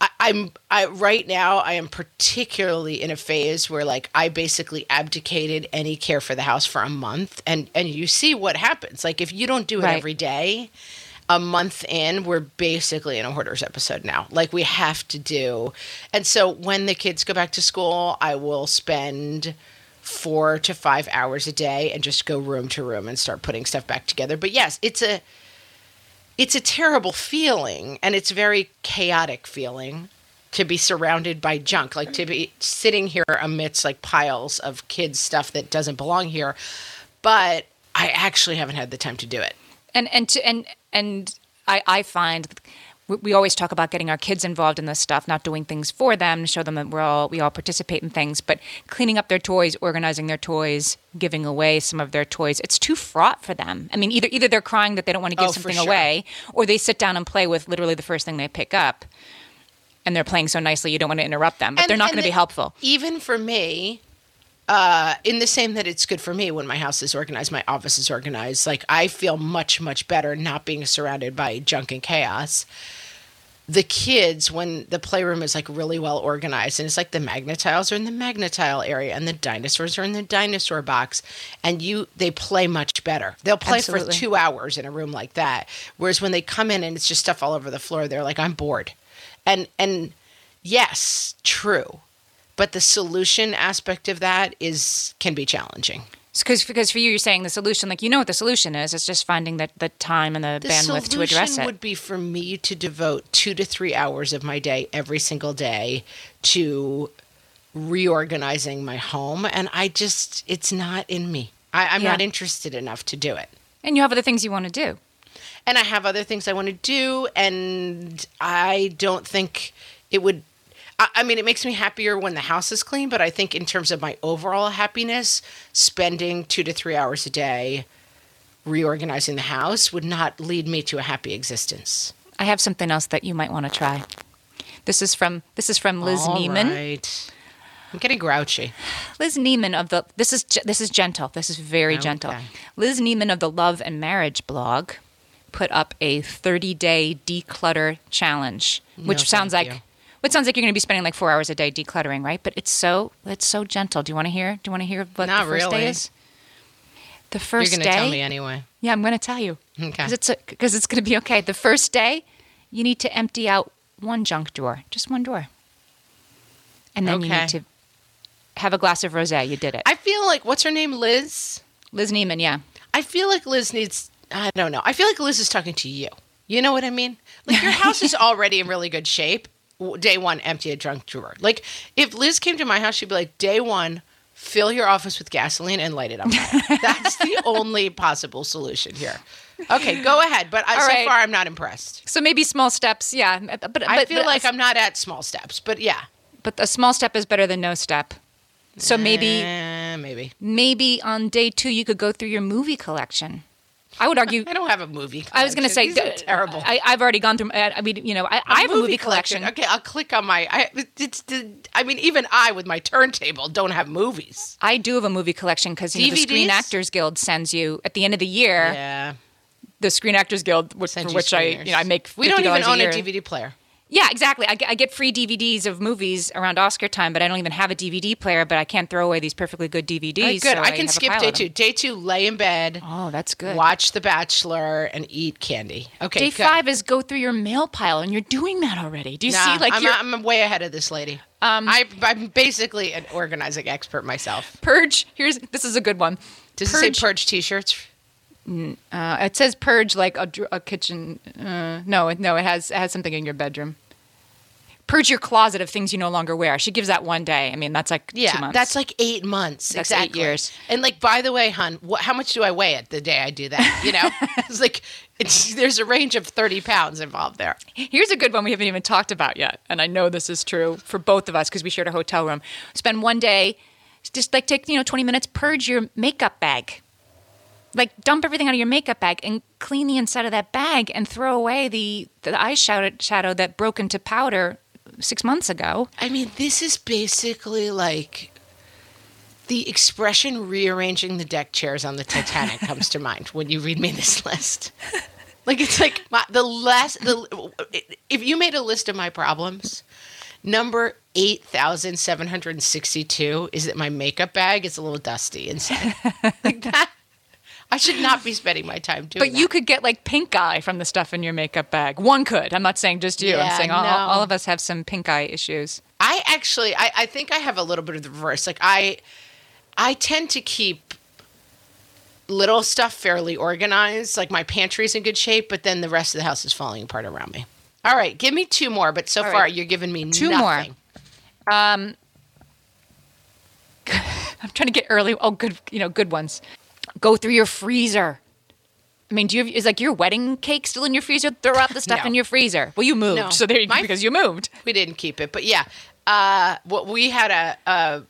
S2: I, I'm I right now I am particularly in a phase where like I basically abdicated any care for the house for a month, and and you see what happens. Like if you don't do it
S1: Right.
S2: every day, a month in, we're basically in a hoarders episode now. Like we have to do. And so when the kids go back to school, I will spend four to five hours a day and just go room to room and start putting stuff back together. But yes, it's a it's a terrible feeling and it's very chaotic feeling to be surrounded by junk, like to be sitting here amidst like piles of kids stuff that doesn't belong here. But I actually haven't had the time to do it.
S1: and and to, and and I, I find we, always talk about getting our kids involved in this stuff, not doing things for them, show them that we're all we all participate in things, but cleaning up their toys, organizing their toys, giving away some of their toys, it's too fraught for them. I mean, either either they're crying that they don't want to give
S2: Oh,
S1: something
S2: sure.
S1: away, or they sit down and play with literally the first thing they pick up. And they're playing so nicely, you don't want to interrupt them, but
S2: And-
S1: they're not going to be helpful.
S2: Even for me, uh, in the same that it's good for me when my house is organized, my office is organized. Like I feel much, much better not being surrounded by junk and chaos. the kids when the playroom is like really well organized and it's like the Magna-Tiles are in the Magna-Tile area and the dinosaurs are in the dinosaur box and you they play much better they'll play
S1: Absolutely.
S2: for two hours in a room like that whereas when they come in and it's just stuff all over the floor they're like i'm bored and and yes true but the solution aspect of that is can be challenging
S1: Because because for you, you're saying the solution, like you know what the solution is. It's just finding the, the time and the,
S2: the
S1: bandwidth to address
S2: solution
S1: it.
S2: would be for me to devote two to three hours of my day every single day to reorganizing my home and i just it's not in me I, i'm
S1: Yeah.
S2: not interested enough to do it
S1: and you have other things you want to do.
S2: and i have other things i want to do and i don't think it would I, mean it makes me happier when the house is clean but i think in terms of my overall happiness spending two to three hours a day reorganizing the house would not lead me to a happy existence
S1: I have something else that you might want to try. This is from this is from Liz
S2: All
S1: Neiman.
S2: right. I'm getting grouchy.
S1: Liz Neiman of the this is this is gentle. This is very gentle. Liz Neiman of the Love and Marriage blog put up a 30 day declutter challenge, which
S2: No,
S1: sounds like
S2: you.
S1: Which sounds like you're going to be spending like four hours a day decluttering, right? But it's so it's so gentle. Do you want to hear? Do you want to hear what
S2: Not
S1: the first
S2: really.
S1: day is? The first
S2: You're
S1: going
S2: to tell me anyway.
S1: Yeah, I'm going to tell you.
S2: Okay.
S1: Because it's because it's going to be okay. The first day, you need to empty out one junk drawer, just one drawer, and then you need to have a glass of rosé. You did it.
S2: I feel like what's her name, Liz?
S1: Liz Neiman, yeah.
S2: I feel like Liz needs. I don't know. I feel like Liz is talking to you. You know what I mean? Like your house is [LAUGHS] already in really good shape. Day one, empty a junk drawer. Like if Liz came to my house, she'd be like, day one, fill your office with gasoline and light it on fire. [LAUGHS] That's the only possible solution here. Okay, go ahead. But I,
S1: All
S2: so far, I'm not impressed.
S1: So maybe small steps, yeah. But, but
S2: I feel
S1: but,
S2: like I'm not at small steps, but yeah.
S1: But a small step is better than no step. So maybe
S2: Eh, maybe.
S1: maybe on day two you could go through your movie collection. I would argue. [LAUGHS]
S2: I don't have a movie. Collection.
S1: I was going to say
S2: collection. Are terrible.
S1: I, I've already gone through. I, I mean, you know, I, I have a movie collection.
S2: Okay, I'll click on my. I, it's the. I mean, even I with my turntable don't have movies.
S1: I do have a movie collection because you know, the Screen Actors Guild sends you at the end of the year.
S2: Yeah,
S1: The Screen Actors Guild, which, for which I, you know, I make.
S2: We don't even
S1: $50
S2: own a. DVD player.
S1: Yeah, exactly. I get, I get free DVDs of movies around Oscar time, but I don't even have a DVD player. But I can't throw away these perfectly good DVDs.
S2: Right, good.
S1: so
S2: I can
S1: have
S2: skip day two. Day two, lay in bed,
S1: Oh, that's good.
S2: watch The Bachelor, and eat candy. Okay,
S1: Day
S2: good.
S1: five is go through your mail pile, and you're doing that already. Do you
S2: Nah,
S1: see? Like
S2: I'm, I'm way ahead of this lady. Um, I, I'm basically an organizing expert myself.
S1: purge. Here's this is a good one.
S2: Does it say purge T-shirts?
S1: Uh, it says purge like a, a kitchen. Uh, no, it- no, it has it has something in your bedroom. Purge your closet of things you no longer wear. She gives that one day. I mean, that's like
S2: Yeah,
S1: two months.
S2: that's like eight months.
S1: That's eight years.
S2: And like, by the way, hun, what, how much do I weigh it the day I do that? You know, [LAUGHS] it's like it's, there's a range of thirty pounds involved there.
S1: Here's a good one we haven't even talked about yet, and I know this is true for both of us because we shared a hotel room. Spend one day, just like take you know 20 minutes, purge your makeup bag. Like dump everything out of your makeup bag and clean the inside of that bag and throw away the the eyeshadow shadow that broke into powder six months ago.
S2: I mean, this is basically like the expression "rearranging the deck chairs on the Titanic" [LAUGHS] comes to mind when you read me this list. Like it's like my, the less the if you made a list of my problems, number eight thousand seven hundred sixty-two is that my makeup bag is a little dusty inside. like that, I should not be spending my time doing.
S1: But you could get like pink eye from the stuff in your makeup bag. One could. I'm not saying just you. I'm saying all,
S2: no.
S1: all of us have some pink eye issues.
S2: I actually, I, I think I have a little bit of the reverse. Like I, I tend to keep little stuff fairly organized. Like my pantry's in good shape, but then the rest of the house is falling apart around me. All right, give me two more. But so
S1: All
S2: far,
S1: right.
S2: you're giving me
S1: Two
S2: nothing.
S1: more. Um, [LAUGHS] I'm trying to get early. Oh, good, you know, good ones. Go through your freezer. I mean, do you have, is like your wedding cake still in your freezer? Throw out the stuff
S2: No.
S1: in your freezer. Well, you moved,
S2: No.
S1: so there you go
S2: My-
S1: because you moved.
S2: We didn't keep it, but yeah, uh, what we had a, a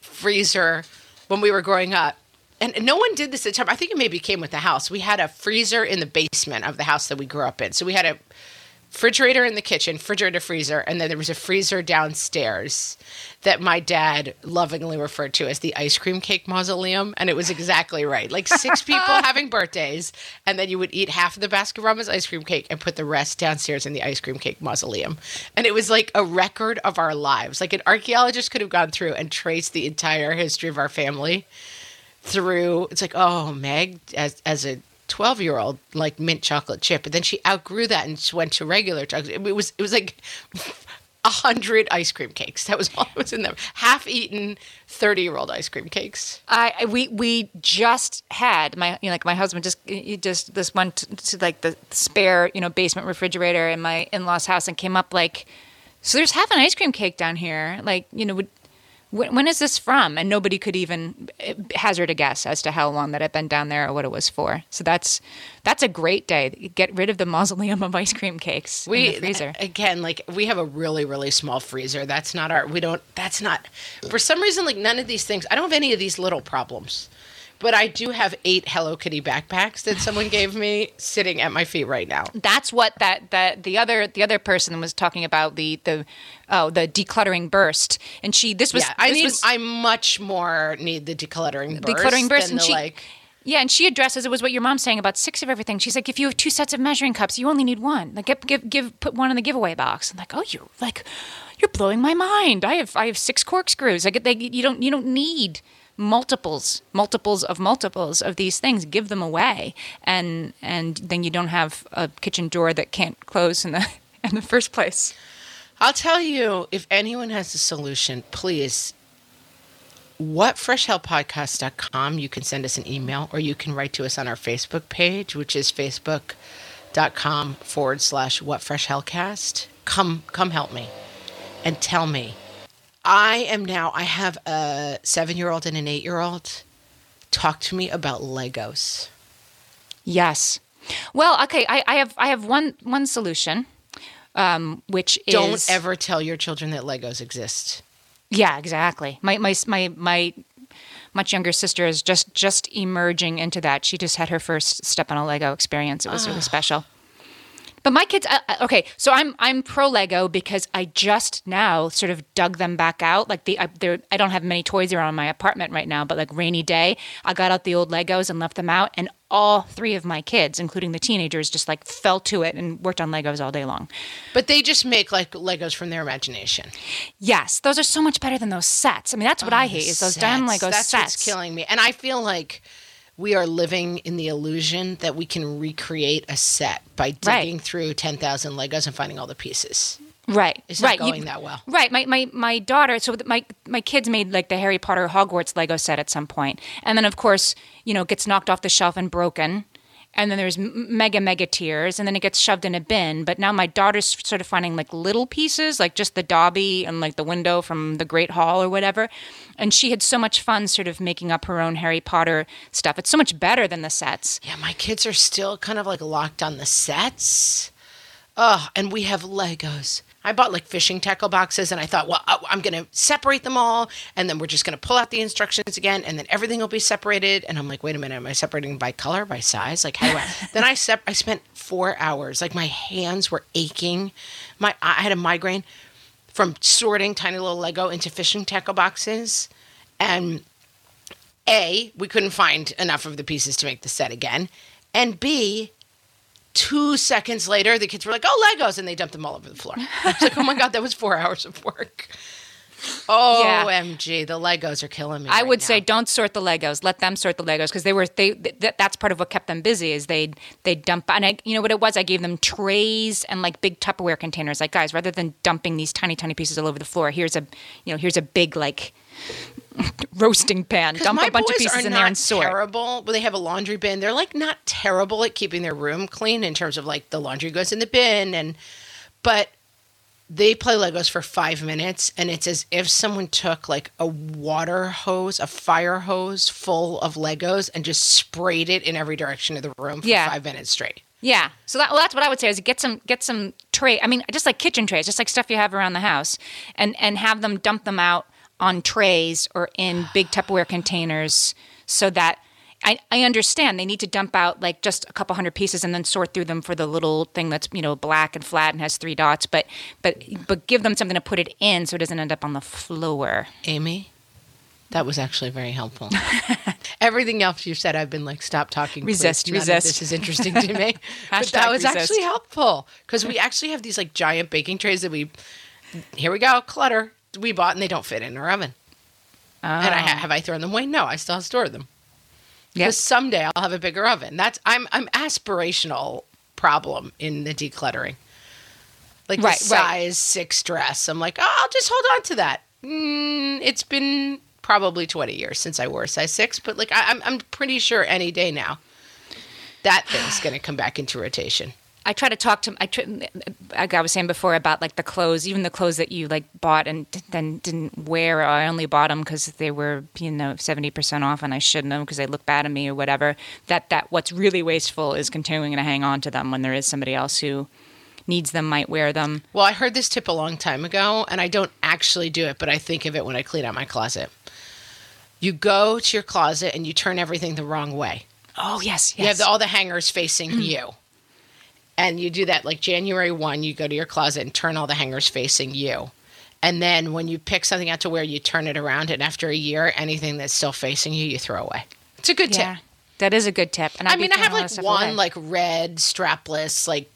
S2: freezer when we were growing up. And no one did this at the time. I think it maybe came with the house. We had a freezer in the basement of the house that we grew up in. So we had a refrigerator in the kitchen, refrigerator, freezer, and then there was a freezer downstairs that my dad lovingly referred to as the ice cream cake mausoleum, and it was exactly right. Like six [LAUGHS] people having birthdays, and then you would eat half of the Baskin-Robbins ice cream cake and put the rest downstairs in the ice cream cake mausoleum, and it was like a record of our lives. Like an archaeologist could have gone through and traced the entire history of our family through. It's like, oh, Meg, as as a 12 year old like mint chocolate chip but then she outgrew that and she went to regular chocolate it was it was like [LAUGHS] a hundred ice cream cakes. That was all that was in them. Half eaten 30 year old ice cream cakes.
S1: I we we just had my you know, like my husband just just this went to, to like the spare you know basement refrigerator in my in laws house and came up like so there's half an ice cream cake down here. Like you know would when, when is this from? And nobody could even eh, hazard a guess as to how long that had been down there or what it was for. So that's that's a great day. Get rid of the mausoleum of ice cream cakes in the freezer.
S2: again like we have a really really small freezer that's not our we don't that's not for some reason like none of these things i don't have any of these little problems but i do have eight hello kitty backpacks that someone gave me sitting at my feet right now.
S1: That's what that that the other the other person was talking about the the oh the decluttering burst. And she this was
S2: yeah i
S1: this
S2: need
S1: was,
S2: i much more need the decluttering burst
S1: decluttering burst
S2: than
S1: and
S2: the,
S1: she
S2: like
S1: yeah and she addresses it was what your mom's saying about six of everything. She's like if you have two sets of measuring cups you only need one. Like give give, give put one in the giveaway box. I'm like oh you're like you're blowing my mind. I have i have six corkscrews. Like they, you don't you don't need multiples multiples of multiples of these things give them away and and then you don't have a kitchen door that can't close in the [LAUGHS] in the first place
S2: I'll tell you, if anyone has a solution, please, what whatfreshhellpodcast.com. You can send us an email or you can write to us on our Facebook page, which is facebook.com forward slash whatfreshhellcast. Come, come help me and tell me. I am now, I have a seven year old and an eight year old. Talk to me about Legos.
S1: yes well okay i, I have i have one one solution um, which is
S2: Don't ever tell your children that Legos exist.
S1: Yeah, exactly. My my my my much younger sister is just just emerging into that. She just had her first step on a Lego experience. It was really special. But my kids, uh, okay. So I'm I'm pro Lego because I just now sort of dug them back out. Like the I, I don't have many toys around my apartment right now, but like rainy day, I got out the old Legos and left them out, and all three of my kids, including the teenagers, just like fell to it and worked on Legos all day long.
S2: But they just make like Legos from their imagination.
S1: Yes, those are so much better than those sets. I mean, that's what I hate is those damn
S2: Oh, sets.
S1: Lego
S2: That's
S1: sets.
S2: what's killing me. And I feel like we are living in the illusion that we can recreate a set by
S1: Right.
S2: digging through 10,000 Legos and finding all the pieces.
S1: Right.
S2: It's not
S1: right.
S2: going that well.
S1: Right. My, my, my daughter, so my, my kids made like the Harry Potter Hogwarts Lego set at some point. And then, of course, you know, gets knocked off the shelf and broken. And then there's mega, mega tears. And then it gets shoved in a bin. But now my daughter's sort of finding like little pieces, like just the Dobby and like the window from the Great Hall or whatever. And she had so much fun sort of making up her own Harry Potter stuff. It's so much better than the sets.
S2: Yeah, my kids are still kind of like locked on the sets. Oh, and we have Legos. I bought like fishing tackle boxes and I thought, well, I- I'm going to separate them all and then we're just going to pull out the instructions again and then everything will be separated. And I'm like, wait a minute, am I separating by color, by size? Like, how do I? [LAUGHS] then I sep- I spent four hours. Like, my hands were aching. My I had a migraine from sorting tiny little Lego into fishing tackle boxes. And A, we couldn't find enough of the pieces to make the set again. And B, two seconds later, the kids were like, oh, Legos. And they dumped them all over the floor. I was like, oh my God, that was four [LAUGHS] hours of work.
S1: Oh, Yeah.
S2: OMG, the Legos are killing me.
S1: I
S2: right
S1: would
S2: now.
S1: say don't sort the Legos. Let them sort the Legos because they were they. Th- that's part of what kept them busy is they they dump and I you know what it was. I gave them trays and like big Tupperware containers. Like guys, rather than dumping these tiny tiny pieces all over the floor, here's a you know here's a big like [LAUGHS] roasting pan, Dump a bunch of pieces in there and sort.
S2: Terrible, Well, they have a laundry bin. They're like not terrible at keeping their room clean in terms of like the laundry goes in the bin and, but they play Legos for five minutes and it's as if someone took like a water hose, a fire hose full of Legos and just sprayed it in every direction of the room for
S1: Yeah.
S2: five minutes straight.
S1: Yeah. So that, well, that's what I would say is get some get some tray. I mean, just like kitchen trays, just like stuff you have around the house, and and have them dump them out on trays or in big Tupperware containers, so that I, I understand they need to dump out like just a couple hundred pieces and then sort through them for the little thing that's you know black and flat and has three dots. But but but give them something to put it in so it doesn't end up on the floor.
S2: Amy, that was actually very helpful. [LAUGHS] Everything else you said, I've been like, stop talking. please.
S1: Resist,
S2: of
S1: resist.
S2: This is interesting to me. [LAUGHS] but that was
S1: resist.
S2: actually helpful because we actually have these like giant baking trays that we, here we go, clutter we bought and they don't fit in our oven. And I ha- have I thrown them away? No, I still store them.
S1: Yep.
S2: Because someday I'll have a bigger oven. That's I'm I'm aspirational problem in the decluttering. Like
S1: Right,
S2: the
S1: right.
S2: size six dress. I'm like, oh, I'll just hold on to that. Mm, it's been probably 20 years since I wore a size six, but like I, I'm I'm pretty sure any day now that thing's going to come back into rotation.
S1: I try to talk to I try, like I was saying before about like the clothes, even the clothes that you like bought and d- then didn't wear. Or I only bought them because they were you know seventy percent off, and I shouldn't have because they look bad on me or whatever. That that what's really wasteful is continuing to hang on to them when there is somebody else who needs them, might wear them.
S2: Well, I heard this tip a long time ago, and I don't actually do it, but I think of it when I clean out my closet. You go to your closet and you turn everything the wrong way.
S1: Oh yes, yes.
S2: You have the, all the hangers facing mm-hmm. you. And you do that like January 1, you go to your closet and turn all the hangers facing you. And then when you pick something out to wear, you turn it around. And after a year, anything that's still facing you, you throw away. It's a good
S1: yeah.
S2: tip.
S1: That is a good tip. And
S2: I
S1: I'd be
S2: mean, I have like one
S1: away.
S2: like red strapless, like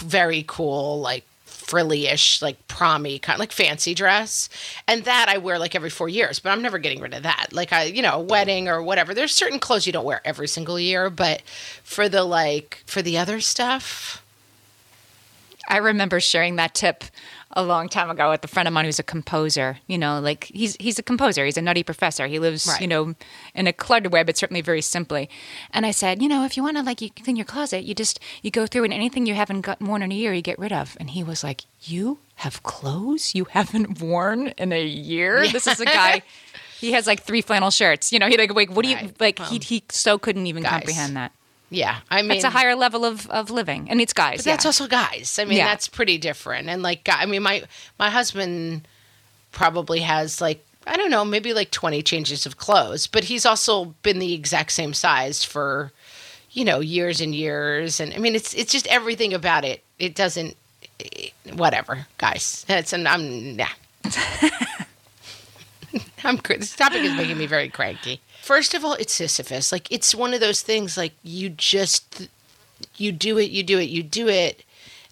S2: very cool, like frilly-ish, like promy kind, of like fancy dress, and that I wear like every four years. But I'm never getting rid of that. Like I, you know, a wedding or whatever. There's certain clothes you don't wear every single year, but for the like for the other stuff,
S1: I remember sharing that tip a long time ago with a friend of mine who's a composer. You know, like he's he's a composer. He's a nutty professor. He lives,
S2: Right.
S1: you know, in a cluttered way, but certainly very simply. And I said, you know, if you want to like you clean your closet, you just you go through and anything you haven't got worn in a year, you get rid of. And he was like, you have clothes you haven't [LAUGHS] worn in a year. This is a guy. [LAUGHS] He has like three flannel shirts. You know, he like, wait, what do you
S2: Right.
S1: like? he he so couldn't even
S2: guys.
S1: comprehend that.
S2: Yeah, I mean,
S1: It's a higher level of, of living, and it's guys.
S2: But that's
S1: yeah.
S2: also guys. I mean,
S1: Yeah.
S2: that's pretty different. And like, I mean, my my husband probably has like I don't know, maybe like twenty changes of clothes, but he's also been the exact same size for you know years and years. And I mean, it's it's just everything about it. It doesn't. Whatever, guys. It's and I'm yeah. [LAUGHS] [LAUGHS] I'm this topic is making me very cranky. First of all, it's Sisyphus. Like it's one of those things. Like you just you do it, you do it, you do it,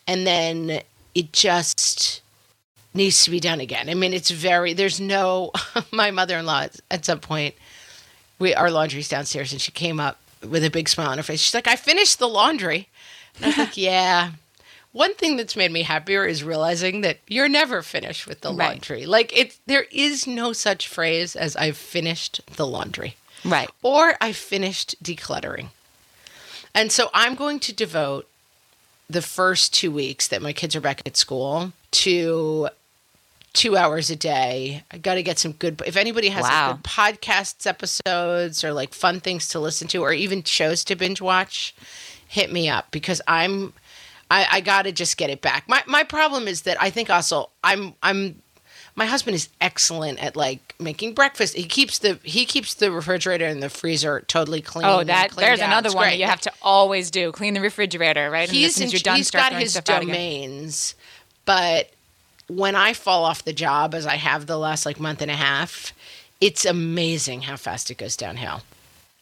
S2: and then it just needs to be done again. I mean, it's very. There's no. [LAUGHS] my mother-in-law at some point, we our laundry's downstairs, and she came up with a big smile on her face. She's like, "I finished the laundry." And I was like, [LAUGHS] "Yeah." One thing that's made me happier is realizing that you're never finished with the
S1: Right.
S2: laundry. Like it, there is no such phrase as "I've finished the laundry."
S1: Right.
S2: or I finished decluttering. And so I'm going to devote the first two weeks that my kids are back at school to two hours a day. I got to get some good. If anybody has
S1: Wow.
S2: good podcasts episodes or like fun things to listen to or even shows to binge watch, hit me up because I'm. I, I got to just get it back. My my problem is that I think also I'm I'm my husband is excellent at like making breakfast. He keeps the he keeps the refrigerator and the freezer totally clean.
S1: Oh,
S2: and
S1: that there's
S2: out.
S1: another
S2: It's
S1: one that
S2: great.
S1: you have to always do: clean the refrigerator, right? And as
S2: He's
S1: soon as you're done,
S2: he's got his
S1: stuff out again.
S2: domains, but when I fall off the job, as I have the last like month and a half, it's amazing how fast it goes downhill.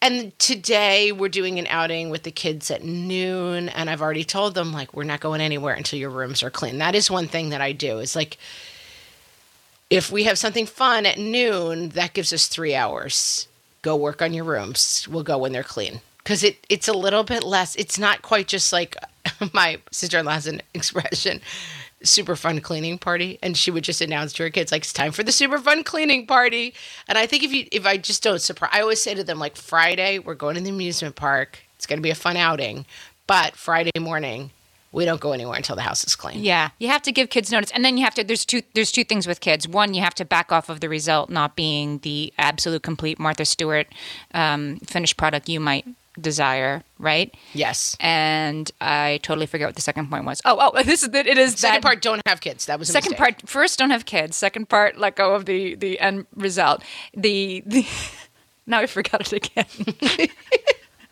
S2: And today we're doing an outing with the kids at noon, and I've already told them like we're not going anywhere until your rooms are clean. That is one thing that I do. Is like if we have something fun at noon, that gives us three hours. Go work on your rooms. We'll go when they're clean. Because it, it's a little bit less. It's not quite just like [LAUGHS] my sister in law's expression super fun cleaning party. And she would just announce to her kids, like, it's time for the super fun cleaning party. And I think if you, if I just don't surprise, I always say to them, like, Friday, we're going to the amusement park. It's going to be a fun outing. But Friday morning, we don't go anywhere until the house is clean.
S1: Yeah, you have to give kids notice, and then you have to. There's two. There's two things with kids. One, you have to back off of the result not being the absolute complete Martha Stewart um, finished product you might desire, right?
S2: Yes.
S1: And I totally forget what the second point was. Oh, oh, [LAUGHS] this is it. It is
S2: Second
S1: that
S2: part, don't have kids. That was a
S1: second
S2: mistake.
S1: part first don't have kids second part let go of the the end result the the [LAUGHS] now i forgot it again [LAUGHS]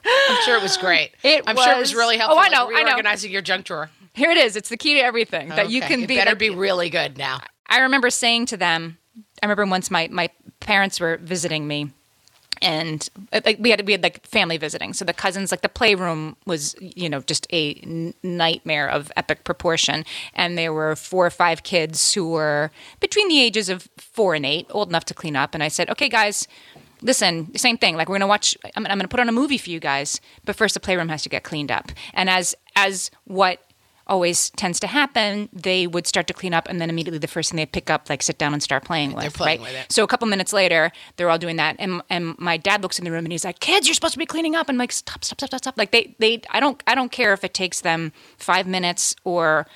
S2: I'm sure it was great. [GASPS]
S1: It
S2: I'm sure it was
S1: was-
S2: really
S1: Oh,
S2: helpful.
S1: I
S2: like,
S1: know, I know.
S2: Reorganizing your junk drawer.
S1: Here it is. It's the key to everything that you can
S2: It
S1: be.
S2: better
S1: like-
S2: be really good now.
S1: I remember saying to them, I remember once my, my parents were visiting me and uh, like we had we had like family visiting. So the cousins like the playroom was you know just a n- nightmare of epic proportion and there were four or five kids who were between the ages of 4 and 8, old enough to clean up and I said, "Okay guys, listen, same thing. Like we're gonna watch. I'm, I'm gonna put on a movie for you guys, but first the playroom has to get cleaned up. And as as what always tends to happen, they would start to clean up, and then immediately the first thing they pick up, like sit down and start playing with.
S2: playing
S1: right?
S2: with it.
S1: So a couple minutes later, they're all doing that, and and my dad looks in the room and he's like, "Kids, you're supposed to be cleaning up." And I'm like, "Stop, stop, stop, stop, stop!" Like they they I don't I don't care if it takes them five minutes or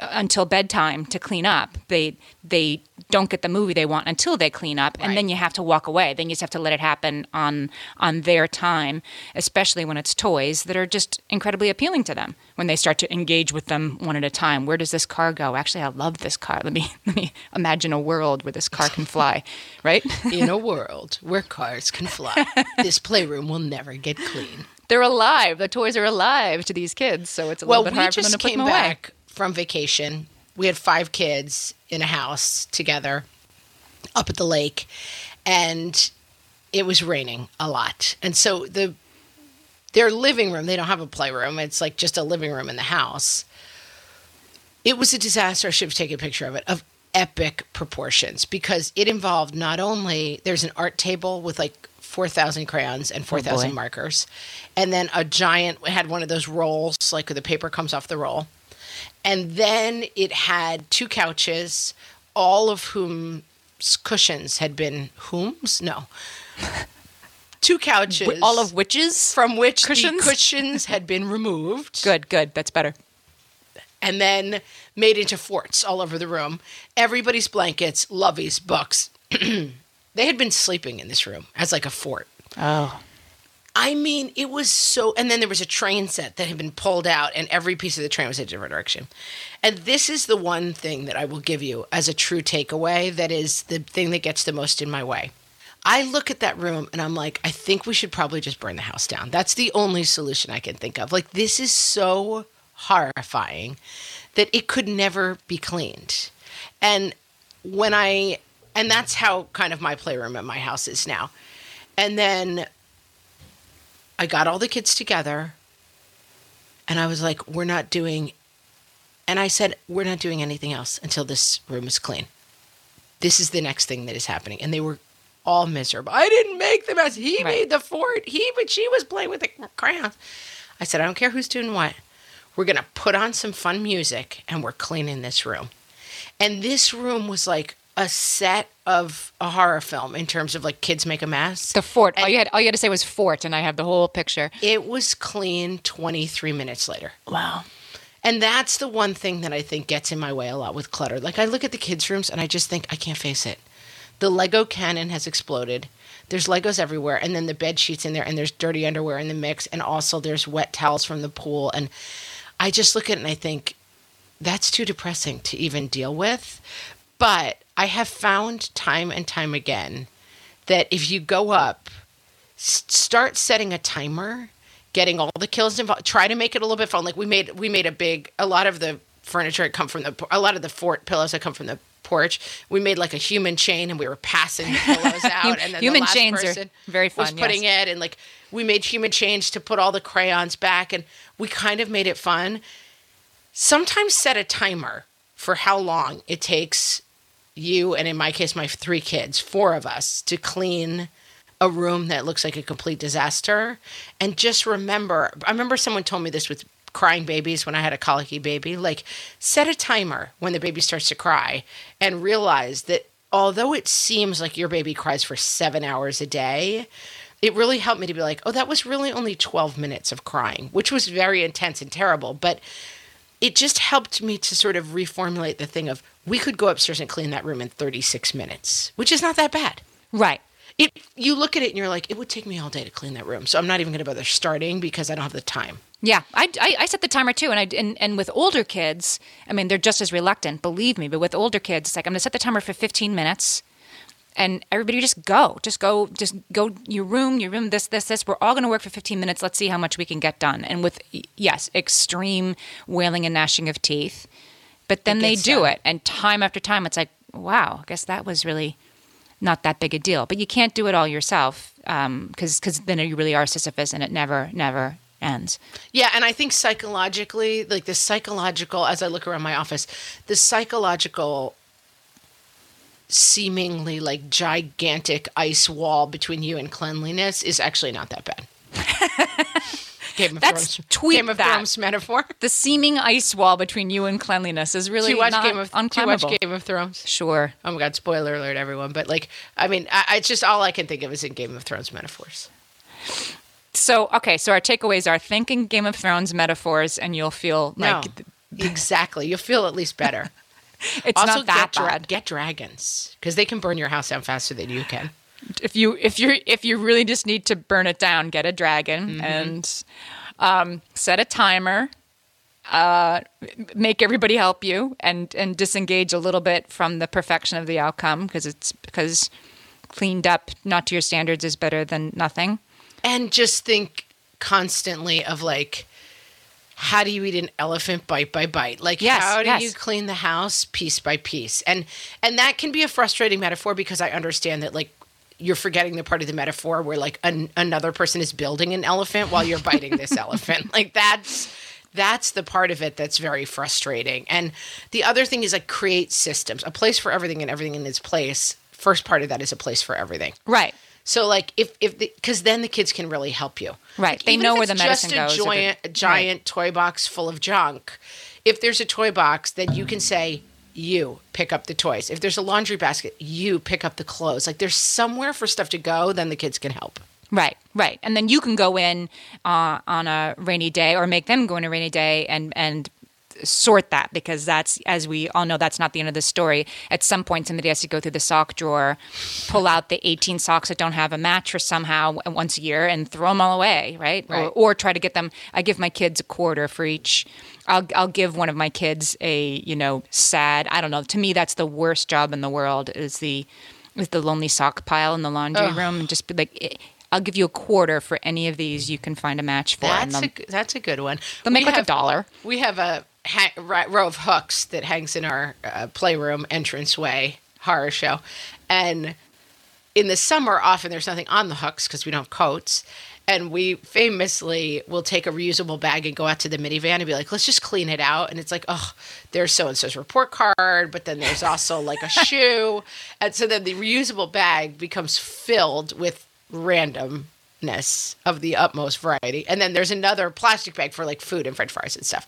S1: until bedtime to clean up. They they don't get the movie they want until they clean up, and then you have to walk away. Then you just have to let it happen on on their time, especially when it's toys that are just incredibly appealing to them. When they start to engage with them one at a time, where does this car go? Actually, I love this car. Let me [LAUGHS] let me imagine a world where this car can fly, [LAUGHS] right?
S2: In a [LAUGHS] world where cars can fly, this playroom will never get clean.
S1: They're alive. The toys are alive to these kids, so it's a
S2: Well,
S1: little bit hard for them to put them away.
S2: From vacation. We had five kids in a house together up at the lake, and it was raining a lot. And so the their living room, they don't have a playroom. It's like just a living room in the house. It was a disaster. I should have taken a picture of it of epic proportions because it involved not only there's an art table with like 4,000 crayons and 4,000
S1: boy.
S2: markers, and then a giant it had one of those rolls like the paper comes off the roll, and then it had two couches, all of whom cushions had been whom's no. [LAUGHS] Two couches,
S1: All of witches
S2: from which
S1: cushions?
S2: the cushions had been removed [LAUGHS]
S1: Good, good. That's better.
S2: and then made into forts all over the room. Everybody's blankets, Lovey's books. [CLEARS THROAT] they had been sleeping in this room as like a fort.
S1: Oh.
S2: I mean, it was so. And then there was a train set that had been pulled out, and every piece of the train was in a different direction. And this is the one thing that I will give you as a true takeaway that is the thing that gets the most in my way. I look at that room and I'm like, I think we should probably just burn the house down. That's the only solution I can think of. Like, this is so horrifying that it could never be cleaned. And when I, and that's how kind of my playroom at my house is now. And then I got all the kids together and I was like, we're not doing, and I said, we're not doing anything else until this room is clean. This is the next thing that is happening. And they were all miserable. I didn't make the mess. He
S1: Right.
S2: made the fort. He, but she was playing with the crayons. I said, I don't care who's doing what. We're going to put on some fun music and we're cleaning this room. And this room was like a set of a horror film in terms of like kids make a mess.
S1: The fort. all you had all you had to say was fort, and I have the whole picture.
S2: It was clean 23 minutes later.
S1: Wow.
S2: And that's the one thing that I think gets in my way a lot with clutter. Like I look at the kids' rooms and I just think I can't face it. The Lego cannon has exploded. There's Legos everywhere, and then the bed sheets in there, and there's dirty underwear in the mix, and also there's wet towels from the pool. And I just look at it and I think that's too depressing to even deal with. But I have found time and time again that if you go up, s- start setting a timer, getting all the kills involved. Try to make it a little bit fun. Like we made, we made a big. A lot of the furniture had come from the. A lot of the fort pillows had come from the porch. We made like a human chain, and we were passing the pillows [LAUGHS] out. And then
S1: Human
S2: the last
S1: chains are
S2: person
S1: very
S2: Was putting
S1: yes.
S2: it, and like we made human chains to put all the crayons back, and we kind of made it fun. Sometimes set a timer for how long it takes you and in my case my three kids four of us to clean a room that looks like a complete disaster. And just remember i remember someone told me this with crying babies when i had a colicky baby. Like set a timer when the baby starts to cry and realize that although it seems like your baby cries for seven hours a day it really helped me to be like oh that was really only 12 minutes of crying which was very intense and terrible. But it just helped me to sort of reformulate the thing of we could go upstairs and clean that room in 36 minutes, which is not that bad.
S1: Right.
S2: It you look at it and you're like, it would take me all day to clean that room, so I'm not even going to bother starting because I don't have the time.
S1: Yeah, I, I, I set the timer too, and I and, and with older kids, I mean they're just as reluctant, believe me. But with older kids, it's like I'm gonna set the timer for 15 minutes, and everybody just go, just go, just go your room, your room, this, this, this. We're all going to work for 15 minutes. Let's see how much we can get done. And with, yes, extreme wailing and gnashing of teeth. But then they do
S2: done.
S1: it. And time after time, it's like, wow, I guess that was really not that big a deal. But you can't do it all yourself um, because because then you really are Sisyphus and it never, never ends.
S2: Yeah, and I think psychologically, like the psychological, as I look around my office, the psychological, seemingly like gigantic ice wall between you and cleanliness is actually not that bad. [LAUGHS] Game of
S1: That's-
S2: Thrones.
S1: tweet
S2: Game of
S1: that.
S2: Thrones metaphor. [LAUGHS]
S1: The seeming ice wall between you and cleanliness is really
S2: watch
S1: not
S2: Game of watch. Game of Thrones?
S1: Sure.
S2: Oh my god! Spoiler alert, everyone! But like, I mean, I, it's just all I can think of is in Game of Thrones metaphors.
S1: So, okay, so our takeaways are thinking Game of Thrones metaphors and you'll feel
S2: No,
S1: like
S2: exactly. You'll feel at least better. [LAUGHS] [LAUGHS]
S1: it's
S2: also,
S1: not that
S2: get,
S1: bad.
S2: get dragons because they can burn your house down faster than you can.
S1: if you if you if you really just need to burn it down, get a dragon
S2: Mm-hmm.
S1: and um, set a timer. Uh, make everybody help you and and disengage a little bit from the perfection of the outcome because it's because cleaned up, not to your standards, is better than nothing.
S2: and just think constantly of like how do you eat an elephant bite by bite? Like
S1: Yes,
S2: how do
S1: yes.
S2: you clean the house piece by piece? And and that can be a frustrating metaphor because i understand that like you're forgetting the part of the metaphor where like an, another person is building an elephant while you're biting this [LAUGHS] elephant. Like that's that's the part of it that's very frustrating. And the other thing is like create systems a place for everything and everything in its place. First part of that is a place for everything.
S1: Right.
S2: So like if if because then the kids can really help you.
S1: Right.
S2: Like,
S1: They know where the medicine
S2: just
S1: goes
S2: a
S1: or the-
S2: giant, a giant toy box full of junk. If there's a toy box, then you can say you pick up the toys. If there's a laundry basket, you pick up the clothes. Like there's somewhere for stuff to go, then the kids can help.
S1: Right, right, and then you can go in uh, on a rainy day, or make them go in a rainy day, and and sort that because that's as we all know that's not the end of the story. At some point, somebody has to go through the sock drawer, pull out the 18 socks that don't have a match mattress somehow once a year, and throw them all away, right?
S2: Right.
S1: Or, or try to get them. I give my kids a quarter for each. I'll I'll give one of my kids a you know sad. I don't know. To me, that's the worst job in the world. Is the is the lonely sock pile in the laundry room and just be like. eh, I'll give you a quarter for any of these you can find a match for.
S2: That's
S1: they'll,
S2: that's a good one.
S1: they'll make
S2: We
S1: like
S2: have-
S1: a dollar.
S2: We have a ha- row of hooks that hangs in our uh, playroom entranceway horror show, and in the summer, often there's nothing on the hooks because we don't have coats. And we famously will take a reusable bag and go out to the minivan and be like, let's just clean it out. And it's like, oh, there's so and so's report card, but then there's also like a [LAUGHS] shoe. And so then the reusable bag becomes filled with randomness of the utmost variety. And then there's another plastic bag for like food and french fries and stuff.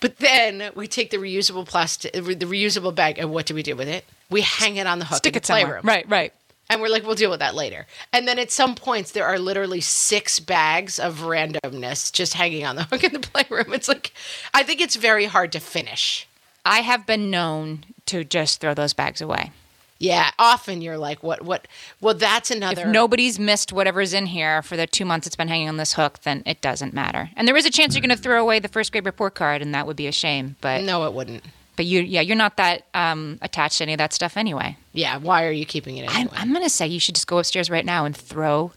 S2: But then we take the reusable plastic, the reusable bag, and what do we do with it? We hang it on the hook
S1: Stick
S2: in
S1: it
S2: the
S1: somewhere.
S2: playroom.
S1: Right, right.
S2: And we're like, we'll deal with that later. And then at some points, there are literally six bags of randomness just hanging on the hook in the playroom. It's like, I think it's very hard to finish.
S1: I have been known to just throw those bags away.
S2: Yeah, often you're like, what, what? Well, that's another.
S1: If nobody's missed whatever's in here for the two months it's been hanging on this hook, then it doesn't matter. And there is a chance you're going to throw away the first grade report card, and that would be a shame. But
S2: no, it wouldn't.
S1: but you, yeah, you're not that um, attached to any of that stuff anyway.
S2: Yeah, why are you keeping it
S1: I'm. I'm going to say you should just go upstairs right now and throw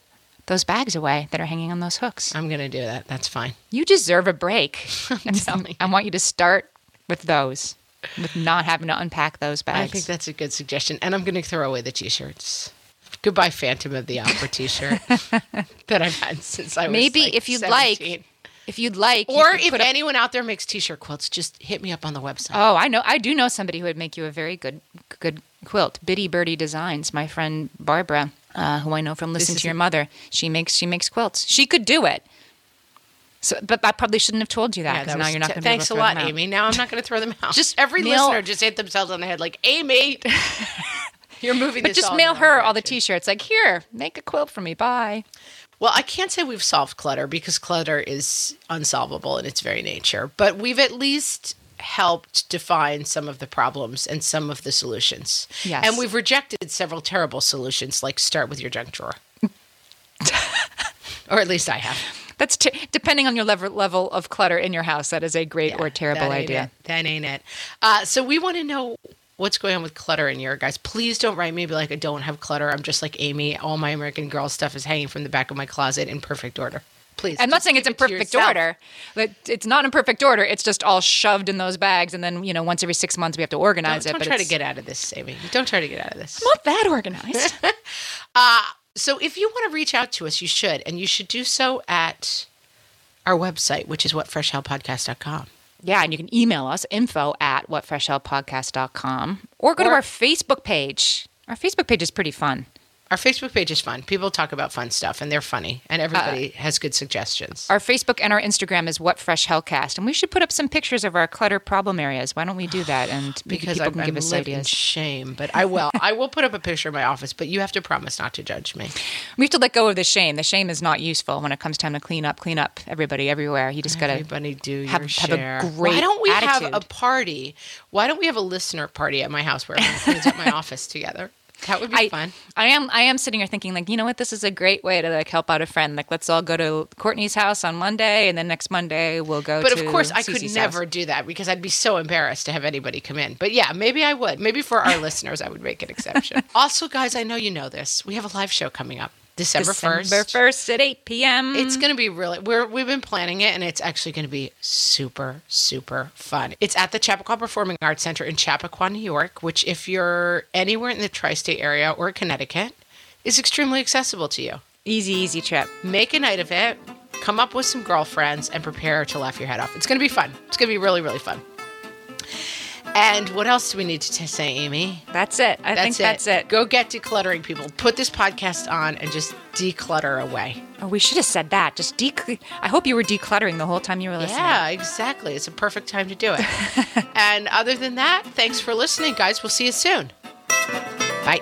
S1: those bags away that are hanging on those hooks.
S2: I'm gonna do that. That's fine.
S1: You deserve a break. [LAUGHS] so
S2: telling
S1: I want you to start with those, with not having to unpack those bags.
S2: I think that's a good suggestion. And I'm gonna throw away the t-shirts. Goodbye, Phantom of the Opera t-shirt [LAUGHS] that I've had since I was
S1: Maybe
S2: like,
S1: if you'd
S2: 17.
S1: like, if you'd like,
S2: or
S1: could
S2: if
S1: up-
S2: anyone out there makes t-shirt quilts, just hit me up on the website.
S1: Oh, I know. I do know somebody who would make you a very good good quilt. Biddy Birdie Designs. My friend Barbara, uh, who I know from Listen
S2: is
S1: to Your Mother. She makes she makes quilts. She could do it. So, but I probably shouldn't have told you that
S2: Yeah,
S1: because
S2: that
S1: now you're not
S2: t-
S1: going to
S2: Thanks a lot. Amy. Now I'm not going to throw them [LAUGHS] out.
S1: Just
S2: every
S1: mail-
S2: listener just hit themselves on the head like, Amy, [LAUGHS] you're moving
S1: But just mail her all the. T-shirts. Like here, make a quilt for me. Bye.
S2: Well, I can't say we've solved clutter because clutter is unsolvable in its very nature, but we've at least helped define some of the problems and some of the solutions.
S1: Yes.
S2: And we've rejected several terrible solutions, like start with your junk drawer. [LAUGHS] or at least I have.
S1: That's t- depending on your level level of clutter in your house. That is a great or terrible idea.
S2: It. That ain't it. Uh, so we want to know what's going on with clutter in your guys. Please don't write me be like I don't have clutter. I'm just like Amy. All my American Girl stuff is hanging from the back of my closet in perfect order. Please.
S1: I'm not saying it's in
S2: it
S1: perfect order. But it's not in perfect order. It's just all shoved in those bags, and then you know, once every six months we have to organize
S2: Don't,
S1: it.
S2: don't
S1: but
S2: try to get out of this, Amy. Don't try to get out of this.
S1: I'm not that organized. [LAUGHS]
S2: So if you want to reach out to us, you should, and you should do so at our website, which is whatfreshhellpodcast.com.
S1: yeah, and you can email us info at whatfreshhellpodcast.com or go to our Facebook page. Our Facebook page is pretty fun.
S2: Our Facebook page is fun. People talk about fun stuff, and they're funny, and everybody uh, has good suggestions.
S1: Our Facebook and our Instagram is What Fresh Hellcast, and we should put up some pictures of our clutter problem areas. Why don't we do that? And
S2: because
S1: people
S2: I'm,
S1: can give
S2: I'm
S1: us
S2: lived in
S1: ideas.
S2: shame, but I will. [LAUGHS] I will put up a picture of my office, but you have to promise not to judge me.
S1: We have to let go of the shame. The shame is not useful when it comes time to clean up. Clean up, everybody, everywhere. You just gotta.
S2: Everybody do
S1: have-
S2: your
S1: have a
S2: share.
S1: great
S2: Why don't we have a party? Why don't we have a listener party at my house where everyone cleans up my office together? That would be
S1: I,
S2: fun.
S1: I am I am sitting here thinking like you know what this is a great way to like help out a friend like let's all go to Courtney's house on Monday and then next Monday we'll go
S2: But of course, I could never
S1: house.
S2: do that because I'd be so embarrassed to have anybody come in. But yeah, maybe I would. Maybe for our [LAUGHS] listeners, I would make an exception. Also, guys, I know you know this. We have a live show coming up December
S1: December
S2: 1st.
S1: 1st at 8 p.m.
S2: It's going to be really, we're, we've been planning it and it's actually going to be super, super fun. It's at the Chappaqua Performing Arts Center in Chappaqua, New York, which, if you're anywhere in the tri state area or Connecticut, is extremely accessible to you.
S1: easy easy trip.
S2: Make a night of it, come up with some girlfriends, and prepare to laugh your head off. It's going to be fun. It's going to be really, really fun. And what else do we need to say, Amy?
S1: That's it. I think that's it.
S2: Go get decluttering, people. Put this podcast on and just declutter away.
S1: Oh, we should have said that. Just de- I hope you were decluttering the whole time you were listening.
S2: Yeah, exactly. It's a perfect time to do it. [LAUGHS] and other than that, thanks for listening, guys. We'll see you soon. Bye.